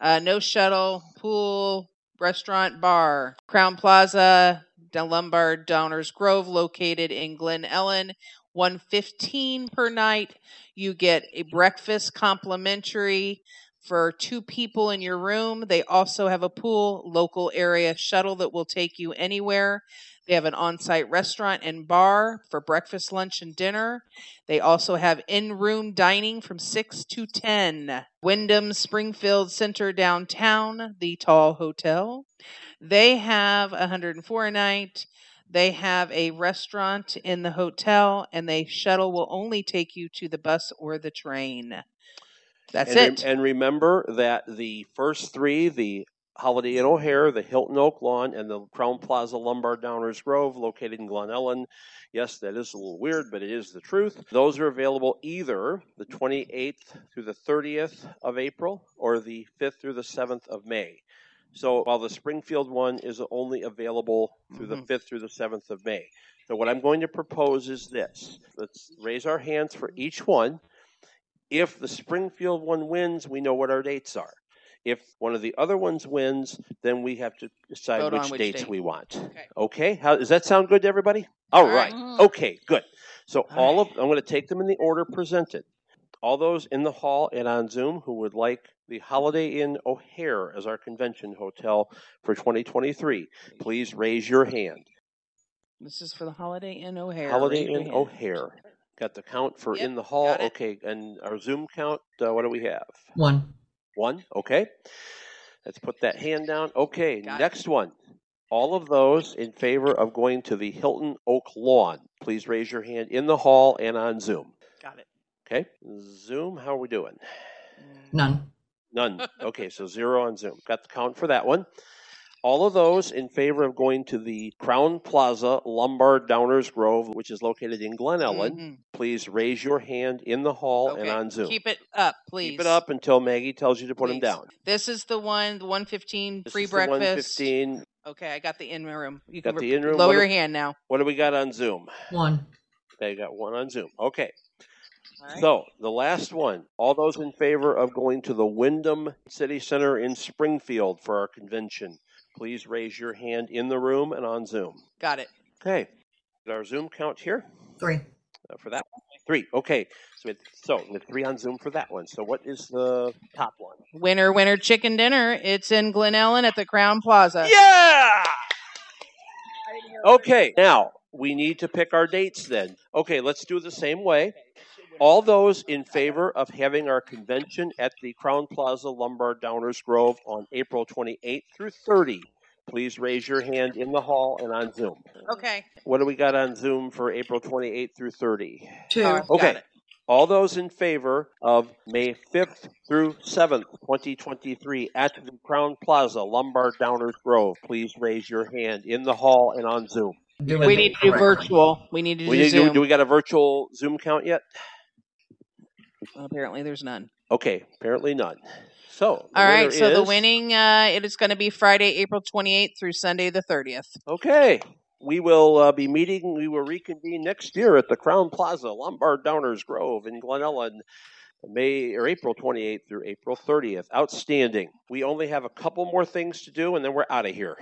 Speaker 2: uh, no shuttle, pool, restaurant, bar. Crowne Plaza, Lombard Downers Grove, located in Glen Ellyn, one fifteen per night. You get a breakfast complimentary for two people in your room. They also have a pool, local area shuttle that will take you anywhere. They have an on site restaurant and bar for breakfast, lunch, and dinner. They also have in room dining from 6 to 10. Wyndham Springfield Center downtown, the Tall Hotel. They have 104 a night. They have a restaurant in the hotel, and they shuttle will only take you to the bus or the train. That's
Speaker 1: and,
Speaker 2: it.
Speaker 1: and remember that the first three, the Holiday Inn O'Hare, the Hilton Oak Lawn, and the Crowne Plaza Lombard Downers Grove, located in Glen Ellyn. Yes, that is a little weird, but it is the truth. Those are available either the 28th through the 30th of April or the 5th through the 7th of May. So while the Springfield one is only available through the mm-hmm. 5th through the 7th of May. So what I'm going to propose is this. Let's raise our hands for each one. If the Springfield one wins, we know what our dates are. If one of the other ones wins, then we have to decide
Speaker 2: Vote
Speaker 1: which,
Speaker 2: which
Speaker 1: dates
Speaker 2: date.
Speaker 1: we want. Okay. How does that sound good to everybody? All
Speaker 2: All
Speaker 1: right.
Speaker 2: right.
Speaker 1: Okay, good. So all of I'm going to take them in the order presented. All those in the hall and on Zoom who would like the Holiday Inn O'Hare as our convention hotel for 2023, please raise your hand.
Speaker 2: This is for the Holiday Inn O'Hare.
Speaker 1: Holiday
Speaker 2: Raise your
Speaker 1: Inn
Speaker 2: hand.
Speaker 1: O'Hare. Got the count for
Speaker 2: Yep,
Speaker 1: in the hall.
Speaker 2: got it.
Speaker 1: Okay, and our Zoom count. Uh, what do we have?
Speaker 5: One.
Speaker 1: One. Okay. Let's put that hand down. Okay,
Speaker 2: Got it.
Speaker 1: next one. All of those in favor of going to the Hilton Oak Lawn, please raise your hand in the hall and on Zoom. Okay. Zoom, how are we doing?
Speaker 5: None.
Speaker 1: None. Okay, so zero on Zoom. Got the count for that one. All of those in favor of going to the Crowne Plaza Lombard Downers Grove, which is located in Glen Ellyn,
Speaker 2: Mhm.
Speaker 1: please raise your hand in the hall and on Zoom.
Speaker 2: Keep it up, please.
Speaker 1: Keep it up until Maggie tells you to put them down.
Speaker 2: This is the one, the 115
Speaker 1: This
Speaker 2: free
Speaker 1: is the
Speaker 2: breakfast.
Speaker 1: 115.
Speaker 2: Okay, I got the in room. You
Speaker 1: Got
Speaker 2: can
Speaker 1: the in-room.
Speaker 2: lower
Speaker 1: What do-
Speaker 2: your hand now.
Speaker 1: What do we got on Zoom?
Speaker 5: One.
Speaker 1: Okay, you got one on Zoom. Okay.
Speaker 2: All right.
Speaker 1: So the last one. All those in favor of going to the Wyndham City Center in Springfield for our convention, please raise your hand in the room and on Zoom.
Speaker 2: Got it.
Speaker 1: Okay. Got our Zoom count here
Speaker 5: Three.
Speaker 1: uh, for that one. Three. Okay. So we had, so we had three on Zoom for that one. So what is the top one?
Speaker 2: Winner, winner, chicken dinner. It's in Glen Ellyn at the Crowne Plaza.
Speaker 1: Yeah. Okay. Now we need to pick our dates then. Okay, let's do it the same way. All those in favor of having our convention at the Crowne Plaza Lombard Downers Grove on April 28th through 30, please raise your hand in the hall and on Zoom.
Speaker 2: Okay.
Speaker 1: What do we got on Zoom for April 28th through 30?
Speaker 5: Two.
Speaker 2: Uh,
Speaker 1: okay.
Speaker 2: Got it.
Speaker 1: All those in favor of May 5th through 7th, 2023, at the Crowne Plaza, Lombard Downers Grove, please raise your hand in the hall and on Zoom.
Speaker 2: We need to do virtual. We need to
Speaker 1: We
Speaker 2: do
Speaker 1: need to,
Speaker 2: Zoom.
Speaker 1: do we got a virtual Zoom count yet?
Speaker 2: Apparently, there's none.
Speaker 1: Okay, apparently none. So,
Speaker 2: All right. So the winning, uh, it is going to be Friday, April 28th through Sunday the 30th.
Speaker 1: Okay, we will uh, be meeting. We will reconvene next year at the Crowne Plaza, Lombard Downers Grove in Glen Ellyn, May or April 28th through April 30th. Outstanding. We only have a couple more things to do, and then we're out of here.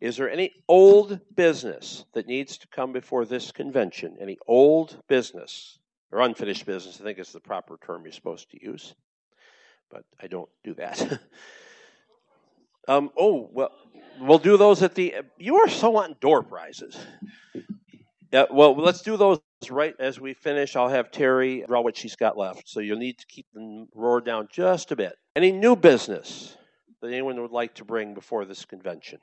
Speaker 1: Is there any old business that needs to come before this convention? Any old business or unfinished business? I think is the proper term you're supposed to use, but I don't do that. um, oh well, we'll do those at the. You are so on door prizes. Yeah, well, let's do those right as we finish. I'll have Terry draw what she's got left, so you'll need to keep the roar down just a bit. Any new business that anyone would like to bring before this convention?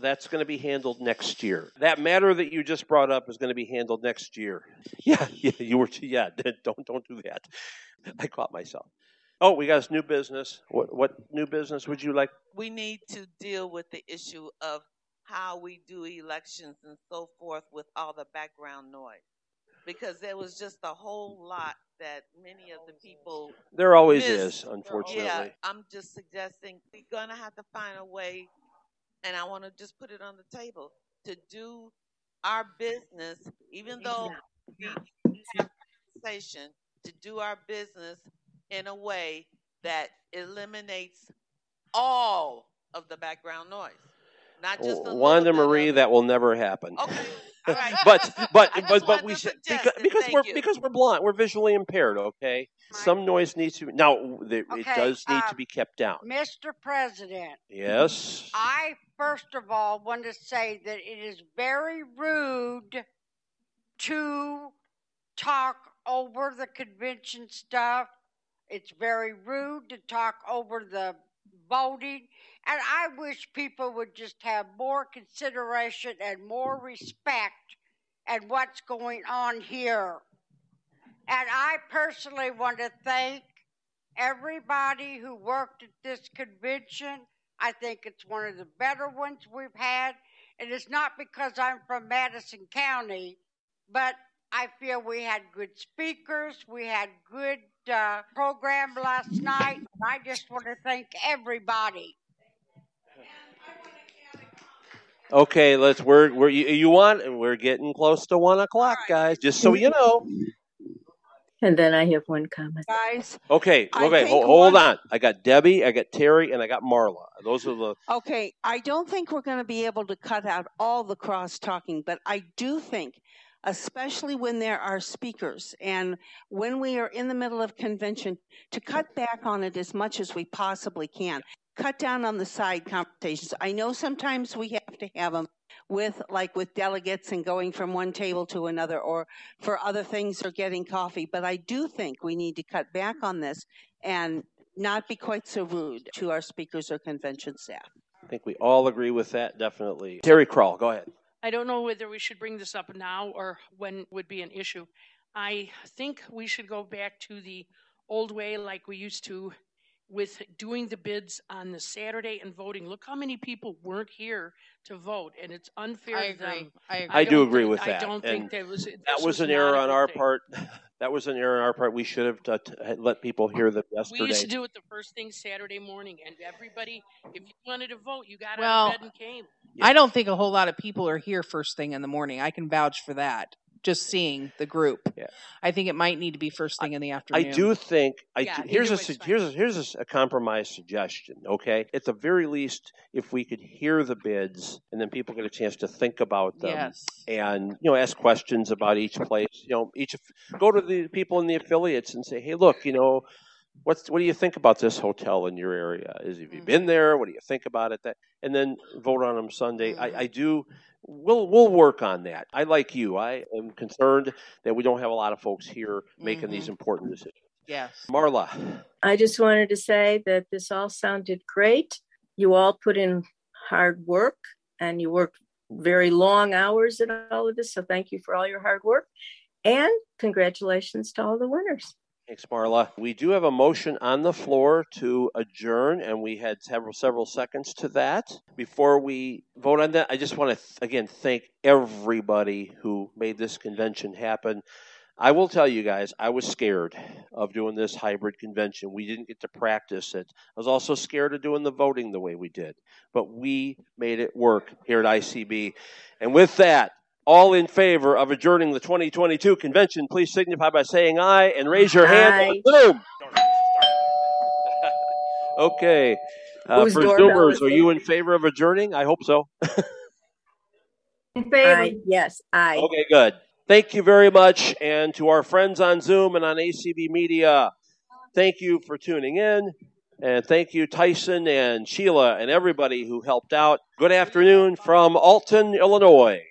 Speaker 1: That's going to be handled next year. That matter that you just brought up is going to be handled next year. Yeah, yeah, you were. Yeah, don't don't do that. I caught myself. Oh, we got this new business. What what new business would you like?
Speaker 15: we need to deal with the issue of how we do elections and so forth with all the background noise. Because there was just a whole lot that many of the people
Speaker 1: There always
Speaker 15: missed.
Speaker 1: is, unfortunately.
Speaker 15: Yeah, I'm just suggesting we're gonna have to find a way, and I want to just put it on the table to do our business, even though we have conversation, to do our business in a way that eliminates all of the background noise, not just
Speaker 1: Wanda Marie, that will never happen.
Speaker 15: Okay,
Speaker 1: but but but but we should because, because we're
Speaker 15: you.
Speaker 1: because we're blind, we're visually impaired. Okay, some noise needs to be now. The, it does need
Speaker 16: uh,
Speaker 1: to be kept down.
Speaker 16: Mr. President,
Speaker 1: Yes.
Speaker 16: I first of all want to say that it is very rude to talk over the convention stuff. It's very rude to talk over the voting. And I wish people would just have more consideration and more respect at what's going on here. And I personally want to thank everybody who worked at this convention. I think it's one of the better ones we've had. And it's not because I'm from Madison County, but I feel we had good speakers. We had good uh, program last night. I just want to thank everybody.
Speaker 1: Okay, let's. We're we're you, you want. We're getting close to one o'clock, guys. Just so you know.
Speaker 12: And then I have one comment.
Speaker 6: Guys,
Speaker 1: Okay,
Speaker 6: I
Speaker 1: okay.
Speaker 6: think
Speaker 1: Hold, hold
Speaker 6: one-
Speaker 1: on. I got Debbie, I got Terry, and I got Marla. Those are the.
Speaker 6: Okay, I don't think we're going to be able to cut out all the cross talking, but I do think, especially when there are speakers and when we are in the middle of convention, to cut back on it as much as we possibly can. Cut down on the side conversations. I know sometimes we have to have them with, like, with delegates and going from one table to another, or for other things or getting coffee, but I do think we need to cut back on this and not be quite so rude to our speakers or convention staff.
Speaker 1: I think we all agree with that. Definitely. Terry Crawl, go ahead.
Speaker 14: I don't know whether we should bring this up now or when would be an issue. I think we should go back to the old way like we used to with doing the bids on the Saturday and voting. Look how many people weren't here to vote, and it's unfair
Speaker 2: I
Speaker 14: to them.
Speaker 2: agree. I agree.
Speaker 1: I do
Speaker 14: don't
Speaker 1: agree
Speaker 14: think-
Speaker 1: with that.
Speaker 14: I don't
Speaker 1: and
Speaker 14: think that was
Speaker 1: that
Speaker 14: this
Speaker 1: was an error on our
Speaker 14: thing.
Speaker 1: part. That was an error on our part. We should have t- let people hear them
Speaker 14: We
Speaker 1: yesterday.
Speaker 14: used to do it the first thing Saturday morning, and everybody, if you wanted to vote, you got
Speaker 2: Well,
Speaker 14: out of bed and came.
Speaker 2: I don't think a whole lot of people are here first thing in the morning. I can vouch for that. Just seeing the group.
Speaker 1: Yeah.
Speaker 2: I think it might need to be first thing in the afternoon.
Speaker 1: I do think I
Speaker 2: Yeah,
Speaker 1: do- here's a
Speaker 2: either way's
Speaker 1: su- here's a, here's a s- a compromise suggestion. Okay, at the very least, if we could hear the bids and then people get a chance to think about them
Speaker 2: Yes.
Speaker 1: and you know ask questions about each place. You know, each go to the people in the affiliates and say, hey, look, you know. What's what do you think about this hotel in your area? Is have you been there? What do you think about it? That and then vote on them Sunday. I, I do. We'll we'll work on that. I like you. I am concerned that we don't have a lot of folks here making these mm-hmm. important decisions.
Speaker 2: Yes.
Speaker 1: Marla.
Speaker 12: I just wanted to say that this all sounded great. You all put in hard work and you worked very long hours at all of this. So thank you for all your hard work. And congratulations to all the winners.
Speaker 1: Thanks, Marla. We do have a motion on the floor to adjourn, and we had several several seconds to that. Before we vote on that, I just want to th- again thank everybody who made this convention happen. I will tell you guys, I was scared of doing this hybrid convention. We didn't get to practice it. I was also scared of doing the voting the way we did, but we made it work here at ICB. And with that, all in favor of adjourning the 2022 convention, please signify by saying aye and raise your hand on Zoom. okay. Uh, for Zoomers, are you in favor of adjourning? I hope so.
Speaker 8: In favor.
Speaker 12: Aye. Yes, aye.
Speaker 1: Okay, good. Thank you very much. And to our friends on Zoom and on ACB Media, thank you for tuning in. And thank you, Tyson and Sheila and everybody who helped out. Good afternoon from Alton, Illinois.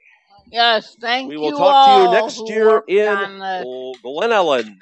Speaker 7: Yes, thank you.
Speaker 1: We will
Speaker 7: you
Speaker 1: talk to you next year in Glen Ellyn.